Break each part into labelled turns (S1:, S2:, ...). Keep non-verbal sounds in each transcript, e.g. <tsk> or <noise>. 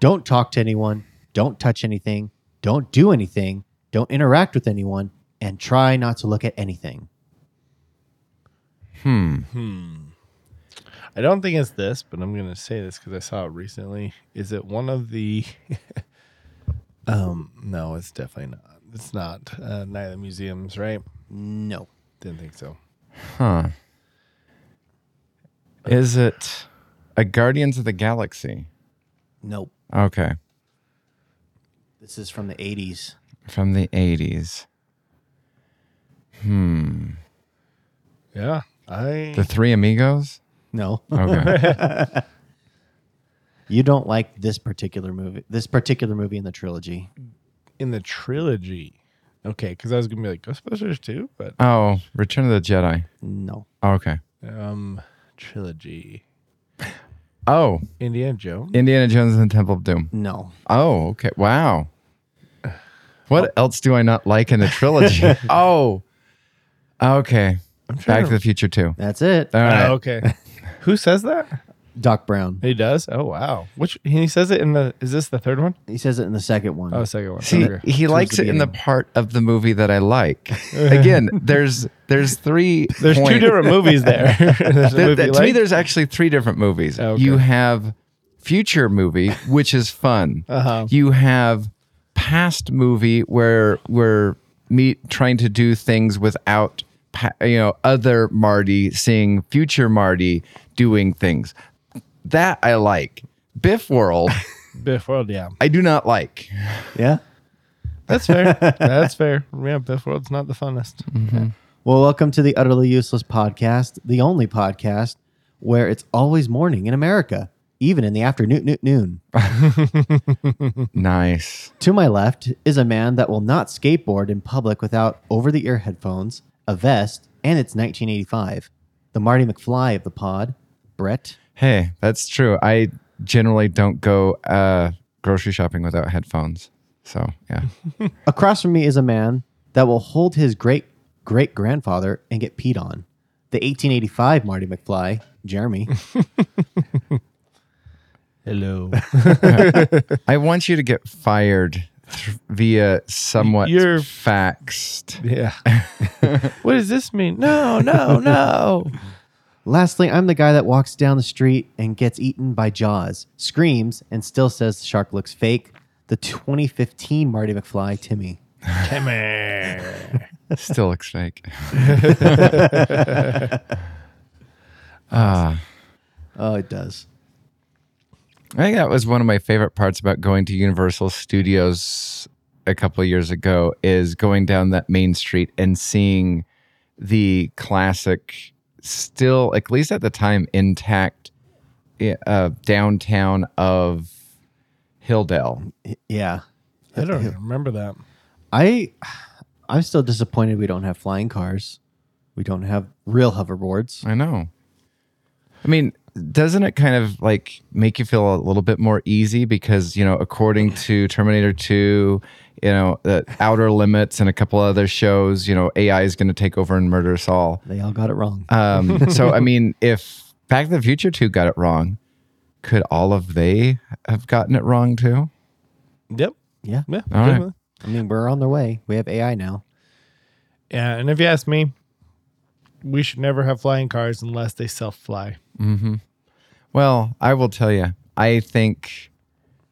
S1: Don't talk to anyone. Don't touch anything. Don't do anything. Don't interact with anyone. And try not to look at anything. Hmm.
S2: I don't think it's this, but I'm gonna say this because I saw it recently. Is it one of the? <laughs> um, no, it's definitely not. It's not uh, Night of the Museums, right?
S1: No.
S2: Didn't think so.
S3: Huh. Is it a Guardians of the Galaxy?
S1: Nope.
S3: Okay.
S1: This is from the 80s.
S3: From the 80s. Hmm.
S2: Yeah, I.
S3: The Three Amigos?
S1: No.
S3: Okay. <laughs>
S1: You don't like this particular movie. This particular movie in the trilogy.
S2: in the trilogy. Okay, because I was gonna be like Ghostbusters too, but
S3: oh, Return of the Jedi.
S1: No.
S3: Oh, okay.
S2: um, trilogy.
S3: Oh,
S2: Indiana Jones.
S3: Indiana Jones and the Temple of Doom.
S1: No.
S3: Oh, okay. Wow. What else do I not like in the trilogy? <laughs> oh, okay.
S2: trying
S3: Back
S2: to-
S3: to the Future too.
S1: That's it.
S3: All right.
S2: Oh, okay. Who says that?
S1: Doc Brown.
S2: He does. Oh wow. Which he says it in the. Is this the third one?
S1: He says it in the second one.
S2: Oh, second one.
S3: See,
S2: Okay.
S3: he likes
S1: the
S3: it in the part of the movie that I like. <laughs> Again, there's there's three. <laughs>
S2: There's two different movies there. <laughs> There's a
S3: Th-
S2: movie
S3: th-
S2: you
S3: to me, there's actually three different movies.
S2: Okay.
S3: You have future movie, which is fun.
S2: Uh-huh.
S3: You have past movie where we're meet trying to do things without you know other Marty seeing future Marty doing things. That I like. Biff World, <laughs>
S2: Biff World. Yeah,
S3: I do not like.
S1: yeah.
S2: that's fair. that's fair. Yeah, Biff World's not the funnest. Mm-hmm.
S1: Well, welcome to the Utterly Useless Podcast, the only podcast where it's always morning in America, even in the afternoon. Noon, noon. <laughs>
S3: Nice.
S1: To my left is a man that will not skateboard in public without over the ear headphones, a vest, and it's 1985. The Marty McFly of the pod, Brett.
S3: Hey, that's true. I generally don't go uh, grocery shopping without headphones. So yeah. <laughs>
S1: Across from me is a man that will hold his great great grandfather and get peed on. The 1885 Marty McFly, Jeremy. <laughs>
S2: Hello. <laughs>
S3: I want you to get fired th- via somewhat
S2: You're-
S3: faxed.
S2: yeah. what does this mean? No, no, no.
S1: Lastly, I'm the guy that walks down the street and gets eaten by Jaws, screams, and still says the shark looks fake. The 2015 Marty McFly, Timmy.
S2: Timmy. <laughs>
S3: Still looks fake. <laughs> Ah,
S1: Oh, it does.
S3: I think that was one of my favorite parts about going to Universal Studios a couple of years ago is going down that main street and seeing the classic, still at least at the time intact, uh, downtown of Hilldale.
S1: Yeah.
S2: I don't even remember that.
S1: I I'm still disappointed we don't have flying cars. We don't have real hoverboards.
S3: I know. I mean, doesn't it kind of like make you feel a little bit more easy because, you know, according to Terminator 2, you know, the Outer Limits and a couple other shows, you know, AI is going to take over and murder us all.
S1: They all got it wrong.
S3: Um, <laughs> so, I mean, if Back to the Future 2 got it wrong, could all of they have gotten it wrong too?
S2: Yep.
S1: yeah.
S2: Yeah.
S3: All right.
S2: definitely.
S1: I mean, we're on their way. We have AI now.
S2: Yeah, and if you ask me, we should never have flying cars unless they self fly.
S3: Well, I will tell you, I think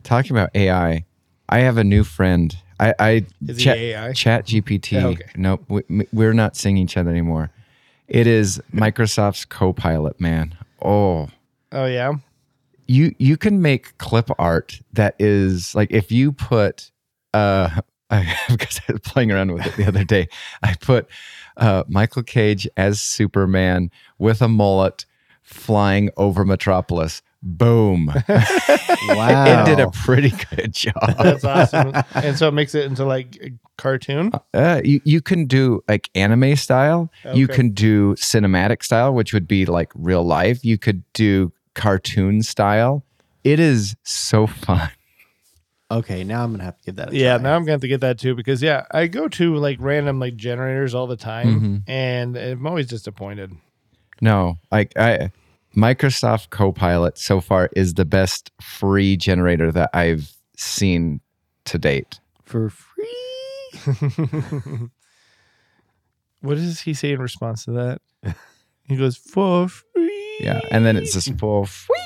S3: talking about AI, I have a new friend. I, I
S2: Is
S3: chat,
S2: AI?
S3: Chat GPT.
S2: Okay.
S3: Nope, we, we're not seeing each other anymore. It is Microsoft's Copilot, man. Oh,
S2: Oh yeah.
S3: you you can make clip art that is like if you put uh <laughs> I, <laughs> because I was playing around with it the other day. I put uh, Michael Cage as Superman with a mullet flying over Metropolis. Boom! <laughs>
S1: Wow.
S3: it did a pretty good job.
S2: That's awesome. <laughs> and so it makes it into like a cartoon.
S3: Uh, you, you can do like anime style. You
S2: Okay.
S3: can do cinematic style, which would be like real life. You could do cartoon style. It is so fun.
S1: Okay, now I'm gonna have to give that a
S2: Yeah,
S1: try.
S2: now I'm going to have to get that too because yeah, I go to like random like generators all the time
S3: Mhm.
S2: and I'm always disappointed.
S3: No, like I, Microsoft Copilot so far is the best free generator that I've seen to date.
S1: For free. <laughs>
S2: what does he say in response to that? He goes for free.
S3: Yeah, and then it's just for free.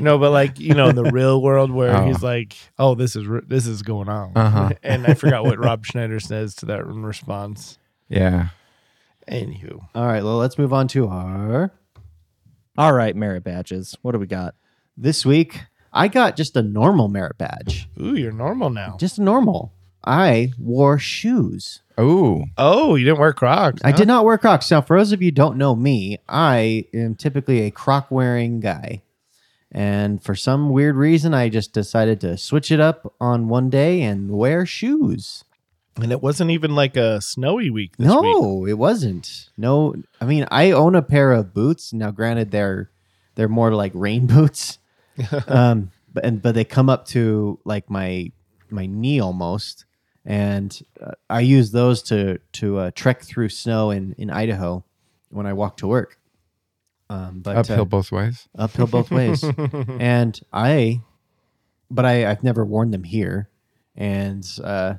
S2: No, but like you know, in the <laughs> real world where
S3: Oh.
S2: he's like, "Oh, this is this is going on,"
S3: Uh-huh. <laughs>
S2: and I forgot what Rob Schneider says to that in response.
S3: Yeah.
S2: Anywho,
S1: All right, well, let's move on to our
S4: All right, merit badges. What do we got?
S1: this week. I got just a normal merit badge,
S2: ooh, you're normal now.
S1: just normal. I wore shoes.
S3: Oh,
S2: Oh, you didn't wear Crocs.
S1: I
S2: huh?
S1: did not wear Crocs. Now, for those of you who don't know me, I am typically a Croc wearing guy. And for some weird reason, I just decided to switch it up on one day and wear shoes.
S2: And it wasn't even like a snowy week. This
S1: no,
S2: week.
S1: it wasn't. No, I mean, I own a pair of boots. Now, granted, they're they're more like rain <laughs> boots, <laughs> um, but and but they come up to like my my knee almost, and uh, I use those to to uh, trek through snow in in Idaho when I walk to work. Um, but
S3: uphill
S1: uh,
S3: both ways.
S1: uphill both ways, <laughs> and I, but I I've never worn them here, and uh,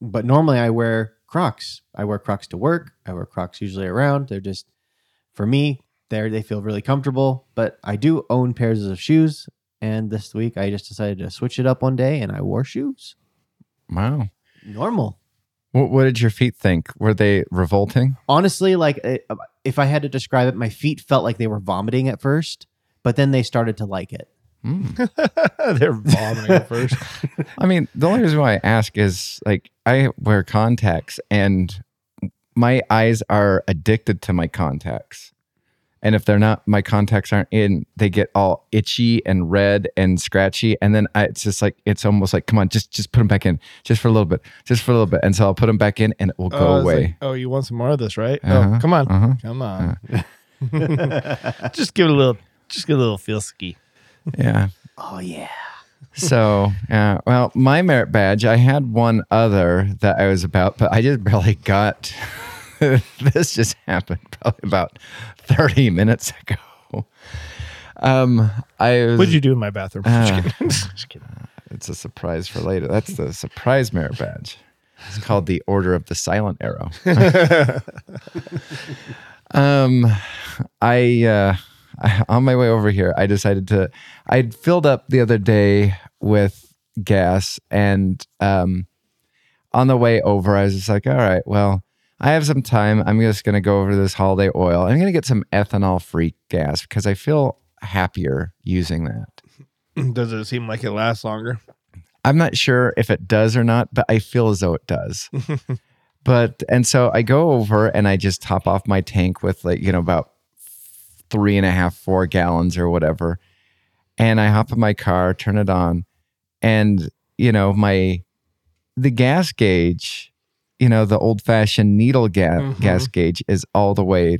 S1: but normally I wear Crocs. I wear Crocs to work. I wear Crocs usually around. They're just for me. There, they feel really comfortable. But I do own pairs of shoes, and this week I just decided to switch it up one day, and I wore shoes.
S3: Wow.
S1: Normal,
S3: What, what did your feet think? Were they revolting?
S1: honestly. Like eh, if I had to describe it, my feet felt like they were vomiting at first, but then they started to like it.
S3: Mm. <laughs>
S2: They're vomiting first. <laughs>
S3: I mean, the only reason why I ask is like I wear contacts and my eyes are addicted to my contacts. And if they're not, my contacts aren't in, they get all itchy and red and scratchy. And then I, it's just like, it's almost like, come on, just, just put them back in just for a little bit, just for a little bit. And so I'll put them back in and it will
S2: Oh,
S3: go
S2: I
S3: away.
S2: like, oh, you want some more of this, right?
S3: Uh-huh,
S2: Oh, come on,
S3: uh-huh.
S2: come on. <laughs> just give it a little, just give it a little feel ski.
S3: Yeah.
S1: Oh yeah.
S3: So, yeah. Well, my merit badge, I had one other that I was about, but I just barely got. <laughs> this just happened probably about 30 minutes ago. Um, I was,
S2: What'd you do in my bathroom? <laughs>
S3: Uh, <laughs>
S2: just kidding. Just kidding.
S3: it's a surprise for later. That's the surprise merit badge. It's called the Order of the Silent Arrow. um, I, uh, I <laughs> on my way over here, I decided to. I'd filled up the other day with gas, and um, on the way over, I was just like, all right, well, I have some time. I'm just going to go over to this Holiday Oil. I'm going to get some ethanol free gas because I feel happier using that. <laughs>
S2: Does it seem like it lasts longer?
S3: I'm not sure if it does or not, but I feel as though it does. <laughs> but and so I go over and I just top off my tank with like, you know, about three and a half, four gallons or whatever. And I hop in my car, turn it on, and you know, my the gas gauge, you know, the old fashioned needle ga-
S2: Mhm.
S3: gas gauge is all the way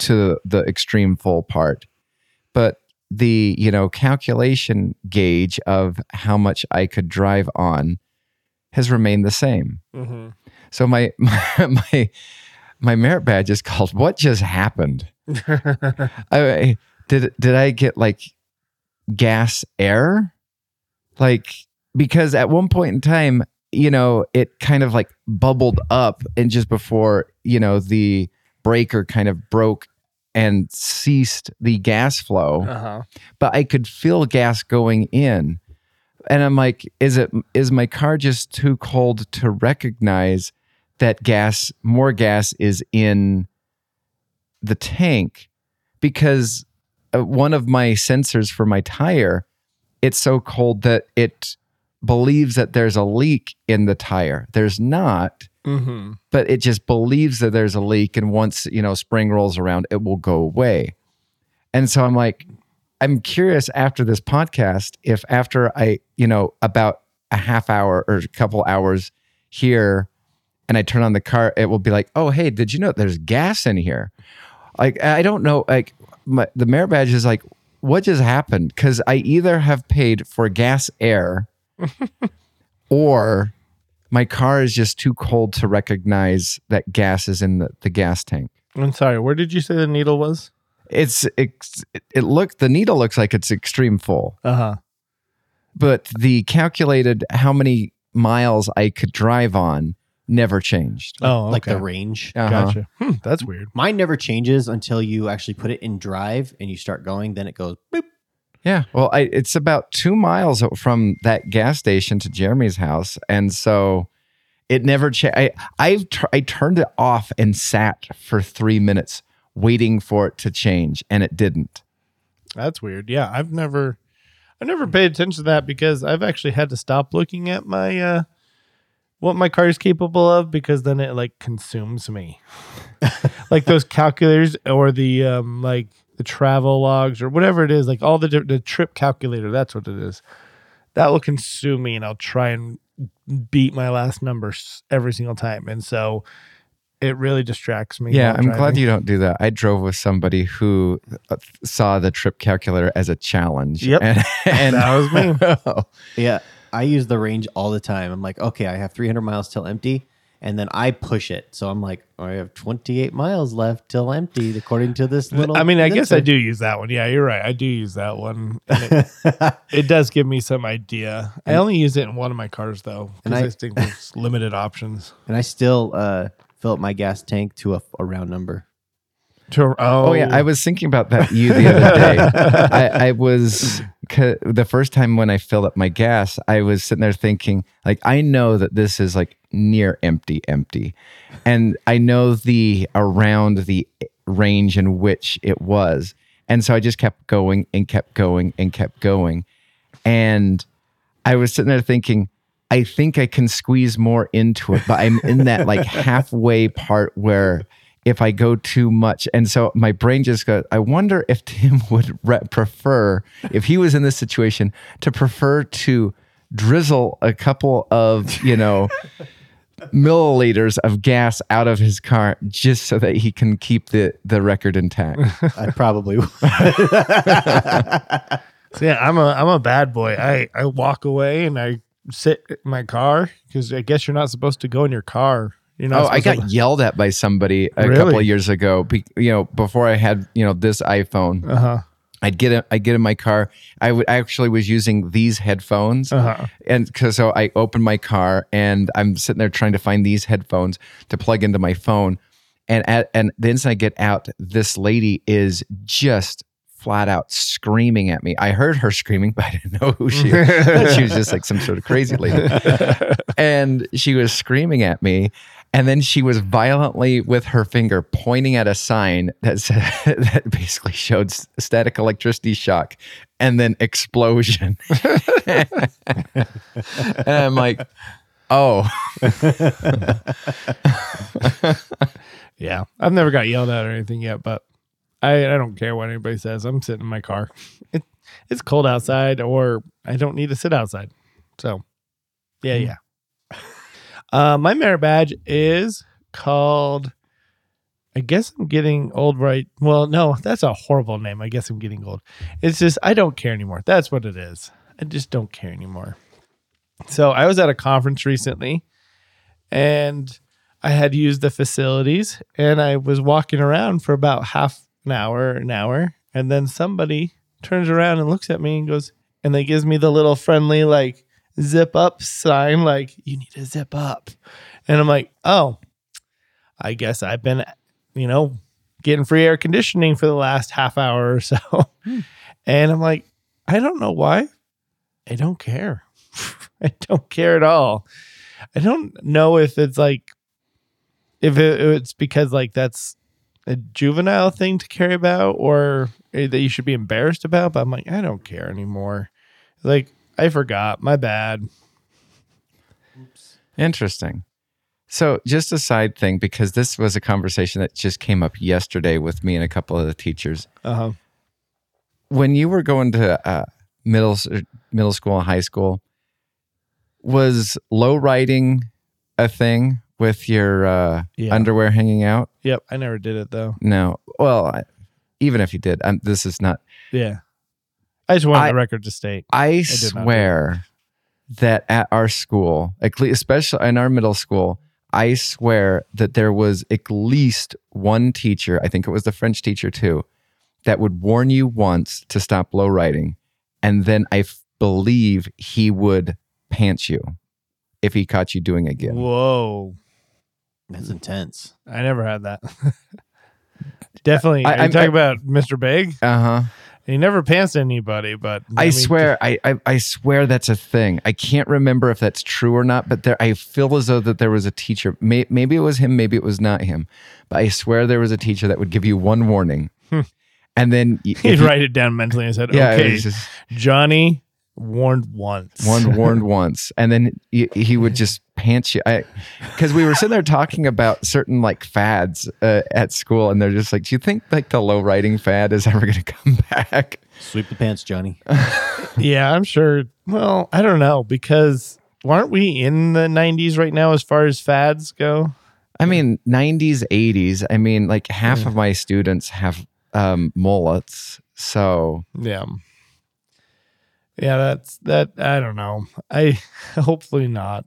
S3: to the extreme full part. But the, you know, calculation gauge of how much I could drive on has remained the same.
S2: Mm-hmm.
S3: So my <laughs> my my, my merit badge is called "What Just Happened." <laughs> I, did did I get like gas air? Like because at one point in time, you know, it kind of like bubbled up and just before, you know, the breaker kind of broke and ceased the gas flow
S2: uh-huh.
S3: but I could feel gas going in. And I'm like, is it is my car just too cold to recognize that gas, more gas is in the tank? Because uh, one of my sensors for my tire, it's so cold that it believes that there's a leak in the tire. There's not,
S2: Mm-hmm.
S3: but it just believes that there's a leak. And once, you know, spring rolls around, it will go away. And so I'm like, I'm curious after this podcast if after I, you know, about a half hour or a couple hours here and I turn on the car, it will be like, oh, hey, did you know there's gas in here? Like, I don't know. Like, my, the merit badge is like, what just happened? Because I either have paid for gas air <laughs> or my car is just too cold to recognize that gas is in the, the gas tank.
S2: I'm sorry. Where did you say the needle was?
S3: it's it's it look the needle looks like it's extreme full,
S2: Uh huh.
S3: but the calculated how many miles I could drive on never changed.
S2: Oh,
S1: like the range.
S3: Uh-huh.
S2: Gotcha. Hmm, that's weird.
S1: Mine never changes until you actually put it in drive and you start going. Then it goes boop.
S3: Yeah. Well, I, it's about two miles from that gas station to Jeremy's house, and so it never. changed. I I've tur- I turned it off and sat for three minutes waiting for it to change, and it didn't.
S2: That's weird. Yeah, I've never, I never paid attention to that because I've actually had to stop looking at my uh, what my car is capable of because then it like consumes me, <laughs> like those calculators or the um like the travel logs or whatever it is, like all the the trip calculator. That's what it is. That will consume me, and I'll try and beat my last numbers every single time, and so it really distracts me.
S3: Yeah, I'm glad you don't do that. I drove with somebody who uh, saw the trip calculator as a challenge.
S2: Yep.
S3: and, <laughs> and
S2: That was me. <laughs>
S1: Yeah, I use the range all the time. I'm like, okay, I have 300 miles till empty, and then I push it. So I'm like, I have 28 miles left till empty, according to this little.
S2: I mean, I guess I do use that one. Yeah, you're right. I do use that one. It, <laughs> it does give me some idea. I only use it in one of my cars though, because I,
S1: I-
S2: think there's <laughs> limited options.
S1: and I still uh, fill up my gas tank to a, a round number.
S2: To,
S3: Oh yeah, I was thinking about that you the other day. <laughs> I, I was c- the first time when I filled up my gas, I was sitting there thinking, like, I know that this is like near empty, empty, and I know the around the eh, range in which it was, and so I just kept going and kept going and kept going, and I was sitting there thinking. I think I can squeeze more into it, but I'm in that like <laughs> halfway part where if I go too much. And so my brain just goes, I wonder if Tim <laughs> would re- prefer, if he was in this situation, to prefer to drizzle a couple of, you know, <laughs> milliliters of gas out of his car just so that he can keep the, the record intact. <laughs>
S1: I probably would.
S2: So yeah, I'm a I'm a bad boy. I I walk away and I sit in my car because I guess you're not supposed to go in your car. You're not.
S3: Oh, I got
S2: to-
S3: yelled at by somebody a
S2: Really?
S3: couple of years ago. You know, before I had you know this iPhone,
S2: Uh-huh.
S3: I'd get in, I get in my car. I would I actually was using these headphones,
S2: Uh-huh.
S3: and so I open my car and I'm sitting there trying to find these headphones to plug into my phone, and at and the instant I get out, this lady is just flat out screaming at me. I heard her screaming, <laughs> but I didn't know who she was. she was just like some sort of crazy lady, <laughs> and she was screaming at me. And then she was violently with her finger pointing at a sign that said, <laughs> that basically showed static electricity shock and then explosion. <laughs> and I'm like, oh, <laughs>
S2: Yeah, I've never got yelled at or anything yet, but I I don't care what anybody says. I'm sitting in my car. It it's cold outside, or I don't need to sit outside. So, yeah, hmm. yeah. Uh, my merit badge is called. I guess I'm getting old, right? Well, no, that's a horrible name. I guess I'm getting old. It's just I don't care anymore. That's what it is. I just don't care anymore. So I was at a conference recently, and I had used the facilities, and I was walking around for about half an hour, an hour, and then somebody turns around and looks at me and goes, and they gives me the little friendly like zip up sign, like you need to zip up, and I'm like, oh, I guess I've been, you know, getting free air conditioning for the last half hour or so, hmm. and I'm like, I don't know why, I don't care, <laughs> I don't care at all. I don't know if it's like if it, it's because like that's a juvenile thing to care about or eh, that you should be embarrassed about but i'm like i don't care anymore. Like i forgot my bad
S3: interesting. So, just a side thing, because this was a conversation that just came up yesterday with me and a couple of the teachers.
S2: uh-huh
S3: when you were going to uh, middle middle school and high school, was low riding a thing with your uh,
S2: Yeah.
S3: underwear hanging out?
S2: yep i never did it though
S3: No. Well, I, even if you did, um, this is not.
S2: yeah i just want
S3: I-
S2: the record to state
S3: I
S2: did not do
S3: swear that at our school, at le- especially in our middle school, I swear that there was at least one teacher. I think it was the French teacher too, that would warn you once to stop low riding, and then I f- believe he would pants you if he caught you doing it again.
S2: Whoa.
S1: That's intense.
S2: I never had that. <laughs> Definitely.
S3: I-
S2: Are you
S3: I'm-
S2: talking
S3: I-
S2: about Mr. Big?
S3: Uh huh.
S2: He never pants anybody, but
S3: I,
S2: mean,
S3: swear, I, I I swear that's a thing. I can't remember if that's true or not, but there I feel as though that there was a teacher. May, maybe it was him, maybe it was not him, but I swear there was a teacher that would give you one warning, hmm. and then y- <laughs> if
S2: He'd
S3: you-
S2: write it down mentally and said,
S3: Yeah, it
S2: okay,
S3: was just
S2: Johnny warned once.
S3: one <laughs> warned once, and then he, he would just pants you. Because we were sitting there talking about certain like fads uh, at school, and they're just like, "Do you think like the low riding fad is ever going <laughs> to come back?"
S1: Sweep the pants, Johnny. <laughs>
S2: yeah, I'm sure. Well, I don't know because aren't we in the 90s right now as far as fads go?
S3: I mean, 90s, 80s. I mean, like half of my students have um, mullets. So,
S2: Yeah. Yeah, that's that. I don't know. I <laughs> hopefully not.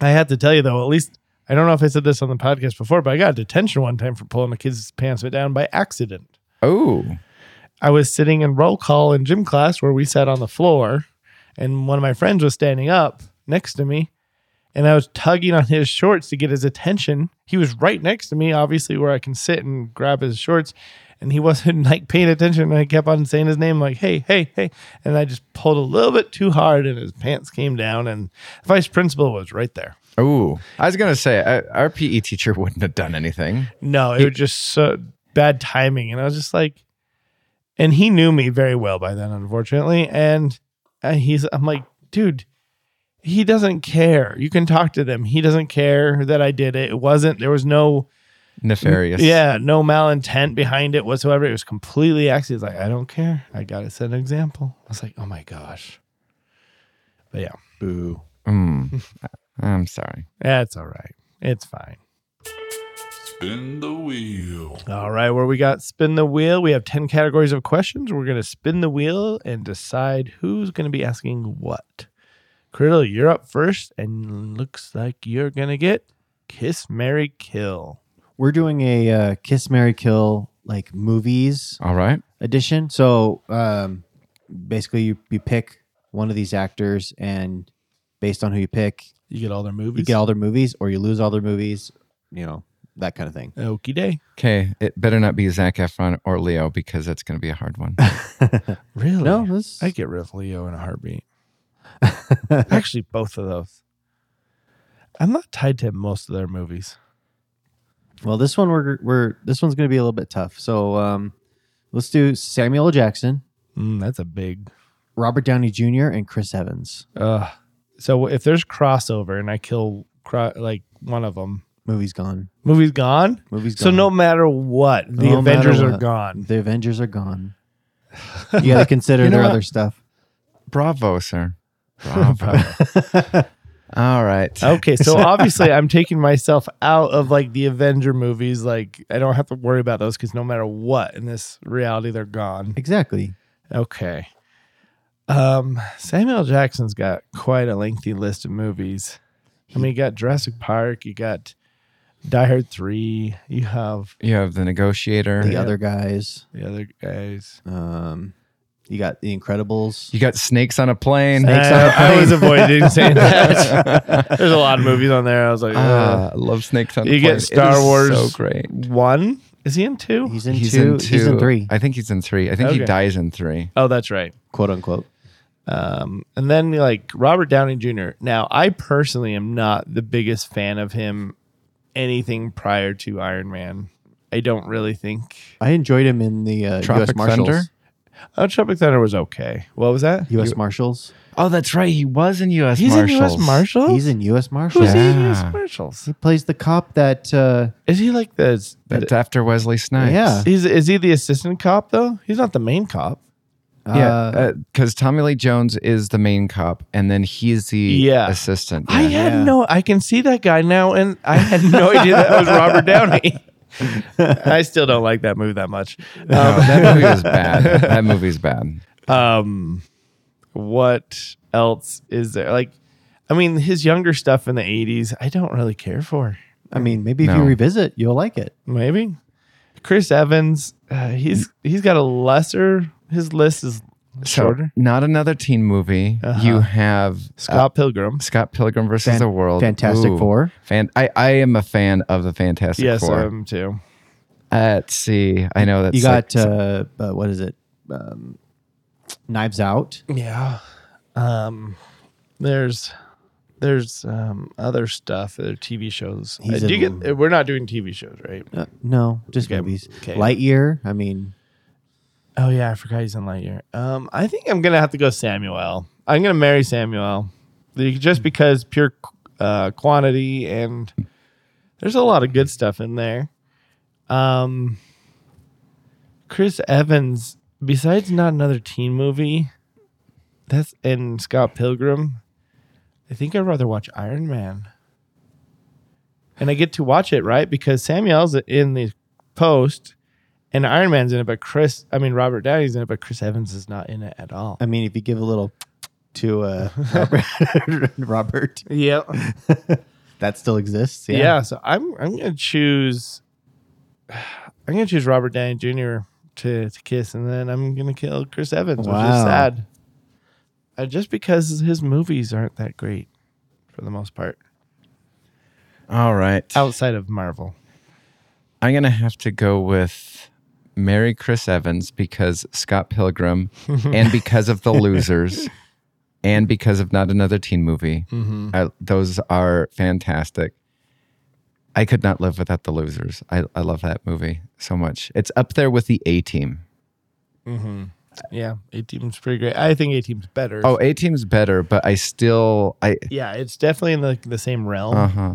S2: I have to tell you though, at least I don't know if I said this on the podcast before, but I got detention one time for pulling a kid's pants down by accident.
S3: oh,
S2: I was sitting in roll call in gym class where we sat on the floor, and one of my friends was standing up next to me, and I was tugging on his shorts to get his attention. He was right next to me, obviously, where I can sit and grab his shorts, and he wasn't <laughs> like paying attention. And I kept on saying his name, like, hey, hey, hey. And I just pulled a little bit too hard, and his pants came down, and the vice principal was right there.
S3: oh. I was going to say, I, our PE teacher <laughs> wouldn't have done anything.
S2: No, it was just so bad timing. And I was just like, and he knew me very well by then, unfortunately. And he's, I'm like, dude, he doesn't care. You can talk to them. He doesn't care that I did it. It wasn't, there was no,
S3: Nefarious.
S2: yeah, no malintent behind it whatsoever. It was completely accident. He's like, I don't care. I got to set an example. I was like, oh my gosh. But yeah,
S1: Boo.
S3: Mm. <laughs> I'm sorry.
S2: that's all right. It's fine.
S5: Spin the wheel.
S2: All right, where we got spin the wheel, we have 10 categories of questions. We're going to spin the wheel and decide who's going to be asking what. Criddle, you're up first, and looks like you're going to get Kiss, Marry, Kill.
S1: We're doing a uh, Kiss Marry Kill like movies
S3: All right.
S1: edition. So um, basically, you, you pick one of these actors, and based on who you pick,
S2: You get all their movies.
S1: you get all their movies, or you lose all their movies. You know that kind of thing.
S2: Okie day.
S3: Okay. It better not be Zac Efron or Leo because that's going to be a hard one. <laughs>
S2: Really?
S1: No, this
S2: I get rid of Leo in a heartbeat. <laughs> Actually, both of those. I'm not tied to most of their movies.
S1: Well, this one we're we're this one's going to be a little bit tough. So um, let's do Samuel L. Jackson,
S2: Mm, that's a big.
S1: Robert Downey Jr., and Chris Evans.
S2: Uh, so if there's crossover and I kill cro- like one of them,
S1: Movie's gone.
S2: movie's gone.
S1: Movie's gone.
S2: So no matter what, the
S1: No matter
S2: Avengers are
S1: what.
S2: gone.
S1: The Avengers are gone. <laughs> you got to consider
S3: You know
S1: their
S3: what?
S1: other stuff.
S3: Bravo, sir. <laughs> Bravo. <laughs> All right. <laughs>
S2: Okay, so obviously I'm taking myself out of like the Avenger movies. Like I don't have to worry about those because no matter what in this reality, they're gone.
S1: Exactly.
S2: Okay. Um, Samuel Jackson's got quite a lengthy list of movies. I mean, you got Jurassic Park, you got Die Hard Three, you have
S3: You have the negotiator.
S1: The other guys.
S2: the other guys.
S1: Um, you got The Incredibles.
S3: You got snakes on a plane.
S1: Snakes on a
S2: Uh, <laughs> I was avoiding saying that. <laughs> There's a lot of movies on there. I was like,
S3: Ah,
S2: uh,
S3: I love snakes on a Plane.
S2: You get Star
S3: It is
S2: Wars
S3: So great.
S2: one. Is he in two?
S1: He's in
S3: He's
S1: two.
S3: in two.
S1: He's in three,
S3: I think he's in three. I think he dies in three.
S2: Oh, that's right.
S1: quote unquote.
S2: Um, and then like Robert Downey Jr. Now, I personally am not the biggest fan of him. Anything prior to Iron Man, I don't really think.
S1: I enjoyed him in the uh, U.S.
S3: Tropic
S1: Marshals.
S3: Thunder?
S2: Oh, Tropic Thunder was okay. What was that?
S1: U.S. Marshals.
S3: Oh, that's right. He was in U.S.
S2: He's
S3: Marshals.
S2: in U.S. Marshals.
S1: He's in U.S. Marshals.
S2: Who's he in
S3: Yeah.
S2: U.S. Marshals?
S1: He plays the cop that. Uh,
S2: Is he like the?
S3: That's after Wesley Snipes.
S1: Yeah.
S2: He's is he the assistant cop though? He's not the main cop.
S3: Yeah,
S1: uh,
S3: because Tommy Lee Jones is the main cop, and then he's the
S2: Yeah.
S3: assistant.
S2: I
S3: Yeah.
S2: had
S1: Yeah.
S2: no. I can see that guy now, and I had no idea that was Robert Downey. <laughs> <laughs> I still don't like that movie that much.
S3: No, that movie is <laughs> bad. That movie's bad.
S2: um what else is there like i mean his younger stuff in the 80s i don't really care for
S1: I mean, maybe if
S3: No.
S1: you revisit, you'll like it.
S2: maybe Chris Evans, uh, he's he's got a lesser. His list is
S3: So,
S2: shorter.
S3: not another teen movie.
S2: Uh-huh.
S3: You have
S2: Scott Pilgrim.
S3: uh, Scott Pilgrim versus
S1: Fan-
S3: the World.
S1: Fantastic
S3: Ooh.
S1: Four.
S3: Fan- I, I am a fan of the Fantastic
S2: Yes,
S3: Four.
S2: um, too.
S3: Let's see. I know that
S1: You got
S3: like-
S1: uh, uh, what is it? Um, Knives Out.
S2: Yeah. Um, there's there's um other stuff, other TV shows. Uh, do you get? We're not doing TV shows, right?
S1: Uh, no, just
S2: Okay,
S1: movies.
S2: okay.
S1: Lightyear. I mean,
S2: Oh yeah, I forgot he's in Lightyear. Um, I think I'm gonna have to go Samuel. I'm gonna marry Samuel, just because pure uh, quantity and there's a lot of good stuff in there. Um, Chris Evans, besides not another teen movie, that's and Scott Pilgrim. I think I'd rather watch Iron Man. And I get to watch it right because Samuel's in the post and Iron Man's in it, but Chris, I mean Robert Downey's in it, but Chris Evans is not in it at all.
S1: I mean, if you give a little <tsk> to uh, <laughs> Robert, <laughs> Robert,
S2: Yeah, <laughs>
S1: that still exists.
S2: yeah. So I'm I'm gonna choose. <sighs> I'm gonna choose Robert Downey Jr. to to kiss, and then I'm gonna kill Chris Evans, which is sad. Uh, just because his movies aren't that great, for the most part,
S3: All right.
S2: outside of Marvel.
S3: I'm going to have to go with Marry Chris Evans because Scott Pilgrim and <laughs> because of The Losers and because of Not Another Teen Movie.
S2: Mm-hmm.
S3: I, those are fantastic. I could not live without The Losers. I, I love that movie so much. It's up there with the A Team.
S2: Mm-hmm. Yeah, A Team's pretty great. I think A Team's better.
S3: Oh, A Team's better, but I still I
S2: yeah, it's definitely in the the same realm.
S3: uh huh.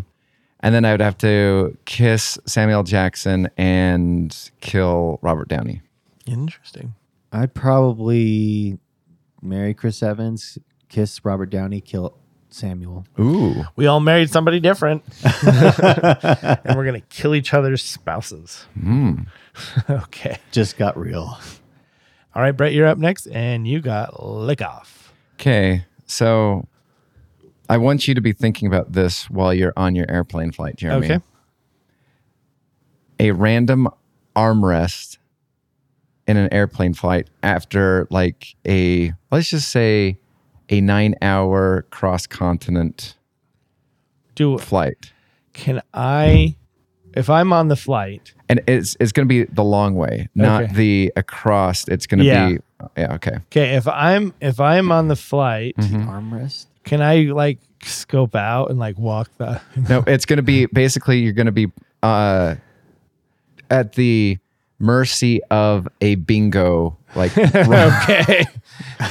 S3: And then I would have to kiss Samuel Jackson and kill Robert Downey.
S2: Interesting.
S1: I'd probably marry Chris Evans, kiss Robert Downey, kill Samuel.
S3: Ooh.
S2: We all married somebody different, <laughs> and we're gonna kill each other's spouses.
S3: Mm. <laughs>
S2: okay.
S1: Just got real.
S2: All right, Brett, you're up next, and you got lick off.
S3: Okay, so I want you to be thinking about this while you're on your airplane flight, Jeremy.
S2: Okay.
S3: A random armrest in an airplane flight after like a let's just say a nine hour cross continent
S2: Do
S3: flight.
S2: can I, if I'm on the flight,
S3: And it's it's gonna be the long way, not
S2: Okay.
S3: the across. It's gonna
S2: Yeah.
S3: be yeah, okay.
S2: okay, if I'm if I'm on the flight,
S3: Mm-hmm.
S1: Armrest.
S2: Can I like scope out and like walk the? <laughs>
S3: No, it's going to be basically you're going to be uh, at the mercy of a bingo like <laughs>
S2: okay. <laughs>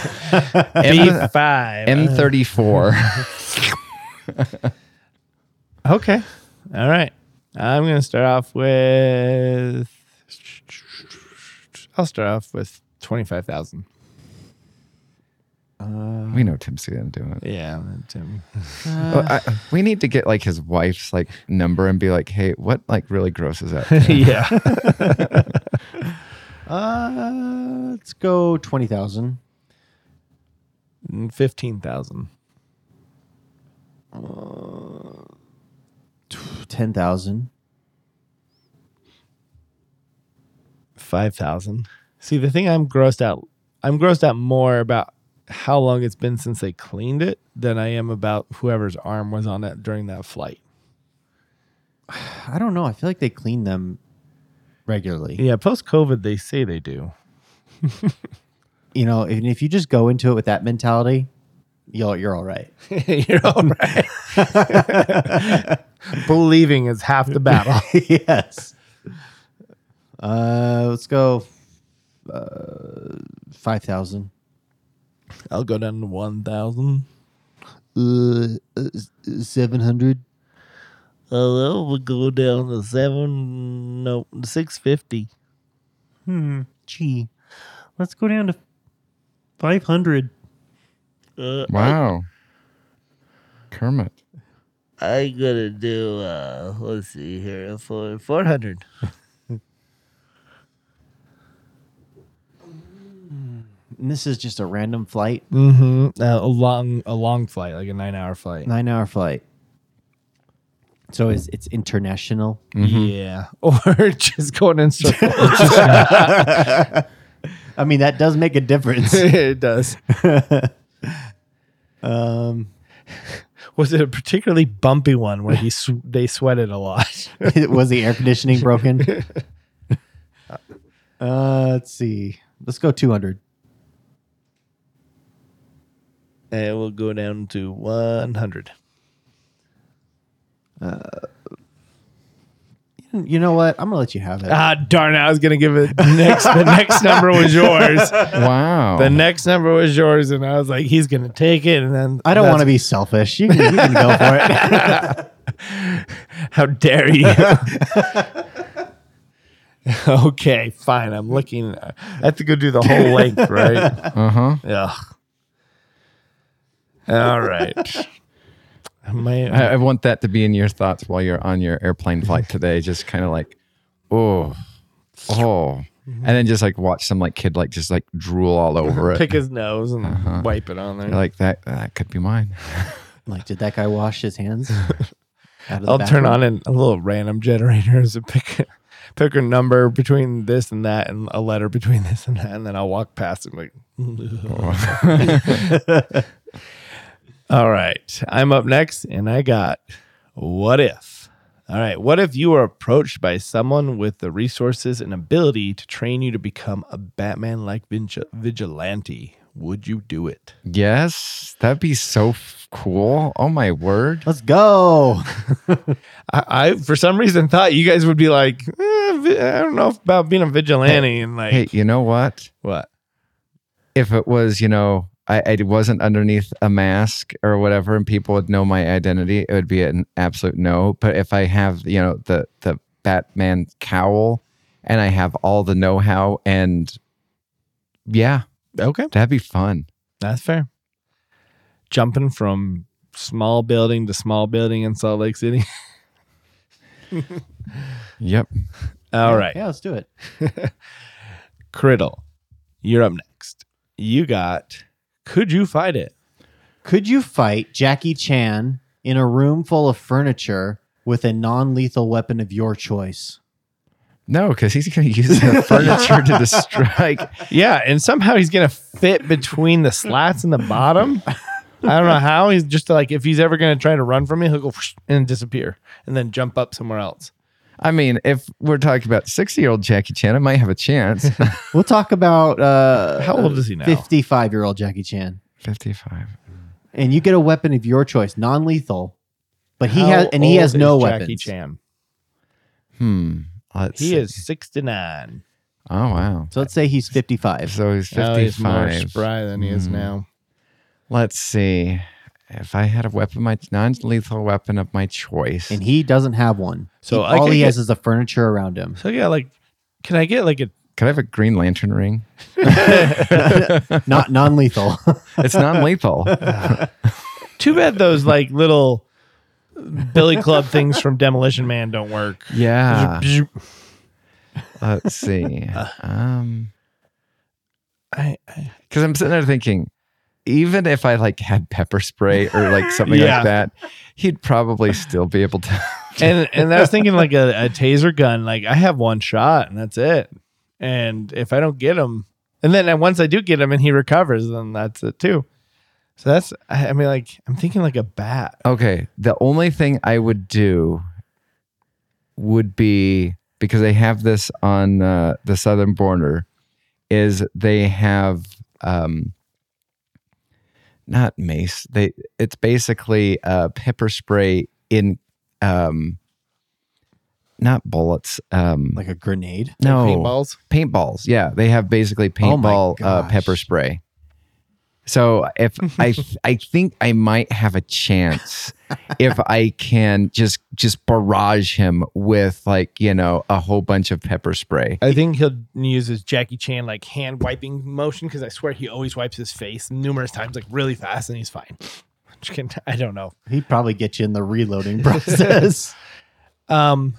S3: M
S2: five.
S3: M34.
S2: Okay. All right. I'm going to start off with. I'll start off with 25,000.
S3: We know Tim's to do it.
S2: Yeah. Tim.
S3: Well, I, we need to get like his wife's like number and be like, hey, what like really grosses out? <laughs>
S2: yeah. <laughs>
S1: Uh, let's go twenty thousand.
S2: 15,000.
S1: Ten thousand.
S2: 5,000. See, the thing I'm grossed out, I'm grossed out more about how long it's been since they cleaned it than I am about whoever's arm was on it during that flight. <sighs>
S1: I don't know. I feel like they clean them regularly.
S2: Yeah. Post COVID, they say they do. <laughs>
S1: You know, and if you just go into it with that mentality, you're you're all right. <laughs>
S2: You're all right. <laughs> Believing is half the battle.
S1: yes. Uh, let's go. Uh, five thousand.
S2: I'll go down to 1,000.
S1: Uh, seven hundred.
S2: Uh, well, we'll go down to seven, no, 650.
S1: Hmm. Gee, let's go down to five hundred.
S2: Uh,
S3: wow. Kermit.
S2: I gotta do, uh, let's see here, for 400. <laughs>
S1: And this is just a random flight,
S2: Mm-hmm. Uh, a long, a long flight, like a nine hour flight.
S1: nine hour flight. So it's it's international.
S2: Yeah. <laughs> Or just going in circles. <laughs> <laughs>
S1: I mean, that does make a difference.
S2: it does.
S1: Um,
S2: Was it a particularly bumpy one where he sw- they sweated a lot?
S1: was the air conditioning broken? Uh, let's see. Let's go 200.
S2: And we'll go down to 100.
S1: You know what? I'm gonna let you have it.
S2: Ah, darn it. I was going to give it next. the next number was yours. <laughs>
S3: Wow.
S2: The next number was yours. And I was like, he's going to take it. And then
S1: I don't want to be selfish. You can, you can go for it. <laughs>
S2: How dare you? <laughs> okay, fine. I'm looking. I have to go do the whole length, right?
S3: Uh huh.
S2: Yeah. All right. <laughs> My,
S3: I, I want that to be in your thoughts while you're on your airplane flight today. Just kind of like, oh, oh, mm-hmm. and then just like watch some like kid like just like drool all <laughs> over it.
S2: pick his nose and uh-huh. wipe it on there.
S3: You're like that. That could be mine. <laughs>
S1: like, did that guy wash his hands? Out of the
S2: I'll turn on an, a little random generator as a pick pick a number between this and that and a letter between this and that, and then I'll walk past him like. Mm-hmm. All right, I'm up next, and I got what if. All right, what if you were approached by someone with the resources and ability to train you to become a Batman-like vigilante? Would you do it?
S3: yes, that'd be so f- cool. Oh my word.
S1: Let's go. <laughs>
S2: I, I for some reason thought you guys would be like, eh, vi- I don't know about being a vigilante and like
S3: Hey, you know what?
S2: what?
S3: If it was, you know, I, I wasn't underneath a mask or whatever, and people would know my identity, it would be an absolute no. But if I have, you know, the the Batman cowl, and I have all the know-how, and yeah,
S2: Okay,
S3: that'd be fun.
S2: that's fair. Jumping from small building to small building in Salt Lake City. <laughs>
S3: Yep.
S2: All right,
S1: Yeah, let's do it. <laughs>
S2: Criddle, you're up next. You got. Could you fight it?
S1: Could you fight Jackie Chan in a room full of furniture with a non-lethal weapon of your choice?
S3: No, because he's going to use the <laughs> furniture to destroy.
S2: Yeah, and somehow he's gonna fit between the slats in the bottom. I don't know how. He's just like if he's ever gonna try to run from me, he'll go <laughs> and disappear, and then jump up somewhere else.
S3: I mean, if we're talking about sixty-year-old Jackie Chan, I might have a chance. <laughs>
S1: We'll talk about uh,
S2: How old is he now?
S1: 55-year-old Jackie Chan.
S3: Fifty-five.
S1: And you get a weapon of your choice, non-lethal. But he
S2: How
S1: has and he has
S2: old
S1: no
S2: is
S1: weapons.
S2: Jackie Chan.
S3: Hmm. Let's
S2: He
S3: see.
S2: is sixty-nine.
S3: Oh wow.
S1: So let's say he's 55.
S3: So he's
S2: Oh, he's more
S3: fifty-five.
S2: spry than he is
S3: Hmm.
S2: now.
S3: Let's see. If I had a weapon, my non-lethal weapon of my choice.
S1: And he doesn't have one.
S2: So
S1: He-
S2: I
S1: all
S2: could
S1: he
S2: get-
S1: has is the furniture around him.
S2: So yeah, like, can I get like a?
S3: Could I have a Green Lantern ring? <laughs> <laughs>
S1: Not non-lethal.
S3: It's non-lethal. <laughs>
S2: Too bad those like little Billy Club things from Demolition Man don't work.
S3: yeah. Let's see. Um,
S2: I, I,
S3: because I'm sitting there thinking, even if I like had pepper spray or like <laughs> something
S2: Yeah.
S3: like that, he'd probably still be able to. <laughs>
S2: and and I was thinking like a, a taser gun. Like I have one shot and that's it. And if I don't get him, and then once I do get him and he recovers, then that's it too. So that's I I mean like I'm thinking like a bat.
S3: Okay. The only thing I would do would be because they have this on uh, the southern border, is they have um, not mace. They it's basically uh, pepper spray in um, not bullets. Um,
S1: like a grenade.
S3: no
S2: Paintballs.
S3: paintballs. Yeah, they have basically
S1: Oh
S3: paintball uh, pepper spray. So if <laughs> I I think I might have a chance if I can just just barrage him with like you know a whole bunch of pepper spray.
S2: I think he'll use his Jackie Chan like hand wiping motion because I swear he always wipes his face numerous times, like really fast, and he's fine. <laughs> Just kidding. I don't know.
S1: He'd probably get you in the reloading <laughs> process.
S2: Um,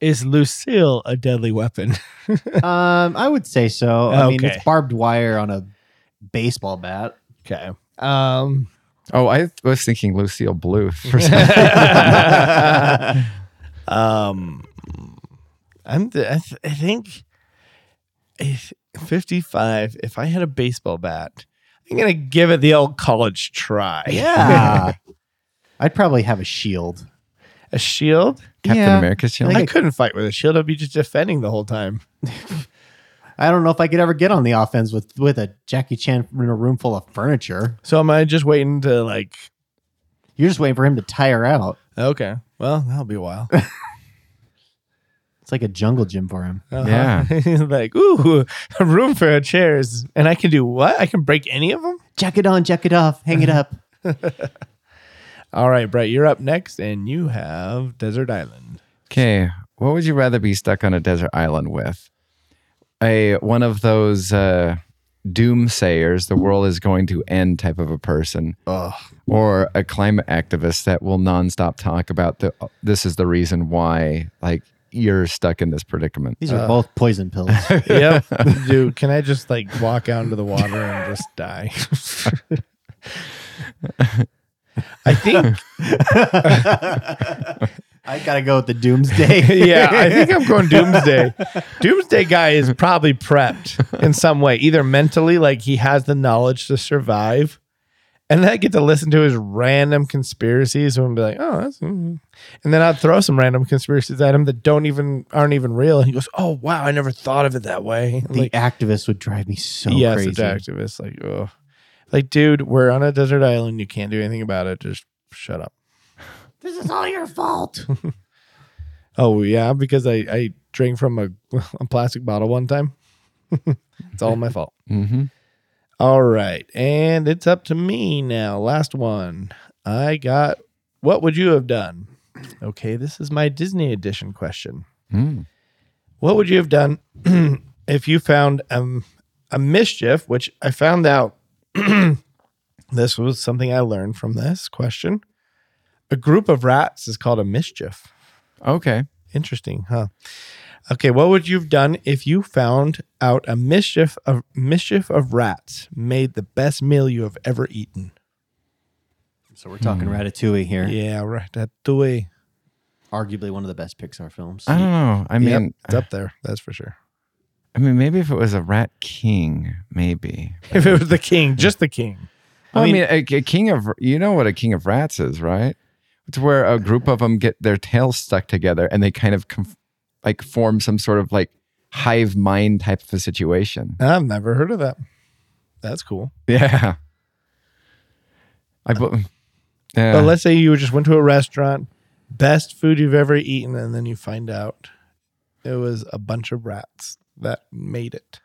S2: is Lucille a deadly weapon?
S1: um, I would say so. I mean, it's barbed wire on a baseball bat.
S2: Okay. Um,
S3: Oh, I was thinking Lucille Blue for <laughs> some
S2: Um, I'm. th- I, th- I think if 55. If I had a baseball bat, I'm gonna give it the old college try.
S1: Yeah. <laughs> I'd probably have a shield.
S2: a shield.
S3: Captain
S1: Yeah.
S3: America's shield.
S1: Like
S2: I
S1: a-
S2: couldn't fight with a shield. I'd be just defending the whole time. <laughs>
S1: I don't know if I could ever get on the offense with with a Jackie Chan in a room full of furniture.
S2: So am I just waiting to like?
S1: You're just waiting for him to tire out.
S2: Okay, well that'll be a while. <laughs>
S1: It's like a jungle gym for him.
S2: Uh-huh.
S3: Yeah. <laughs>
S2: Like, ooh, a room for chairs, and I can do what? I can break any of them.
S1: Jack it on, jack it off, hang it up. <laughs>
S2: All right, Brett, you're up next, and you have Desert Island.
S3: Okay, what would you rather be stuck on a desert island with? A one of those uh, doomsayers, the world is going to end type of a person,
S2: Oh,
S3: or a climate activist that will nonstop talk about the this is the reason why like you're stuck in this predicament.
S1: These are both poison pills. <laughs>
S2: yep. Dude, can I just like walk out into the water and just die? <laughs> I think, <laughs>
S1: I gotta go with the doomsday. <laughs>
S2: yeah, I think I'm going Doomsday. <laughs> Doomsday guy is probably prepped in some way, either mentally, like he has the knowledge to survive, and then I get to listen to his random conspiracies and be like, oh, that's, mm." and then I'd throw some random conspiracies at him that don't even aren't even real, and he goes, oh wow, I never thought of it that way.
S1: the
S2: Like,
S1: activist would drive me so
S2: yes,
S1: crazy.
S2: it's activists. Like, oh, like, dude, we're on a desert island. You can't do anything about it. Just shut up.
S1: This is all your fault. <laughs>
S2: Oh yeah, because I I drank from a, <laughs> a plastic bottle one time. <laughs> it's all my fault.
S3: Mm-hmm.
S2: All right, and it's up to me now. Last one. I got. What would you have done? Okay, this is my Disney edition question.
S3: Mm.
S2: What would you have done <clears throat> if you found um, a mischief, which I found out <clears throat> this was something I learned from this question. A group of rats is called a mischief.
S3: Okay.
S2: Interesting, huh? Okay, what would you have done if you found out a mischief of mischief of rats made the best meal you have ever eaten?
S1: So we're talking hmm. Ratatouille here.
S2: Yeah, ratatouille.
S1: Arguably one of the best Pixar films.
S3: I don't know. I
S2: Yep,
S3: mean,
S2: it's up there. That's for sure.
S3: I mean, maybe if it was a rat king, maybe. <laughs>
S2: If it was the king, just the king.
S3: Well, I
S1: mean-
S3: mean, a, a king of you know what a king of rats is, right? It's where a group of them get their tails stuck together and they kind of conf- like form some sort of like hive mind type of a situation.
S2: I've never heard of that. That's cool.
S3: Yeah. I bu- yeah.
S2: But let's say you just went to a restaurant, best food you've ever eaten, and then you find out it was a bunch of rats that made it.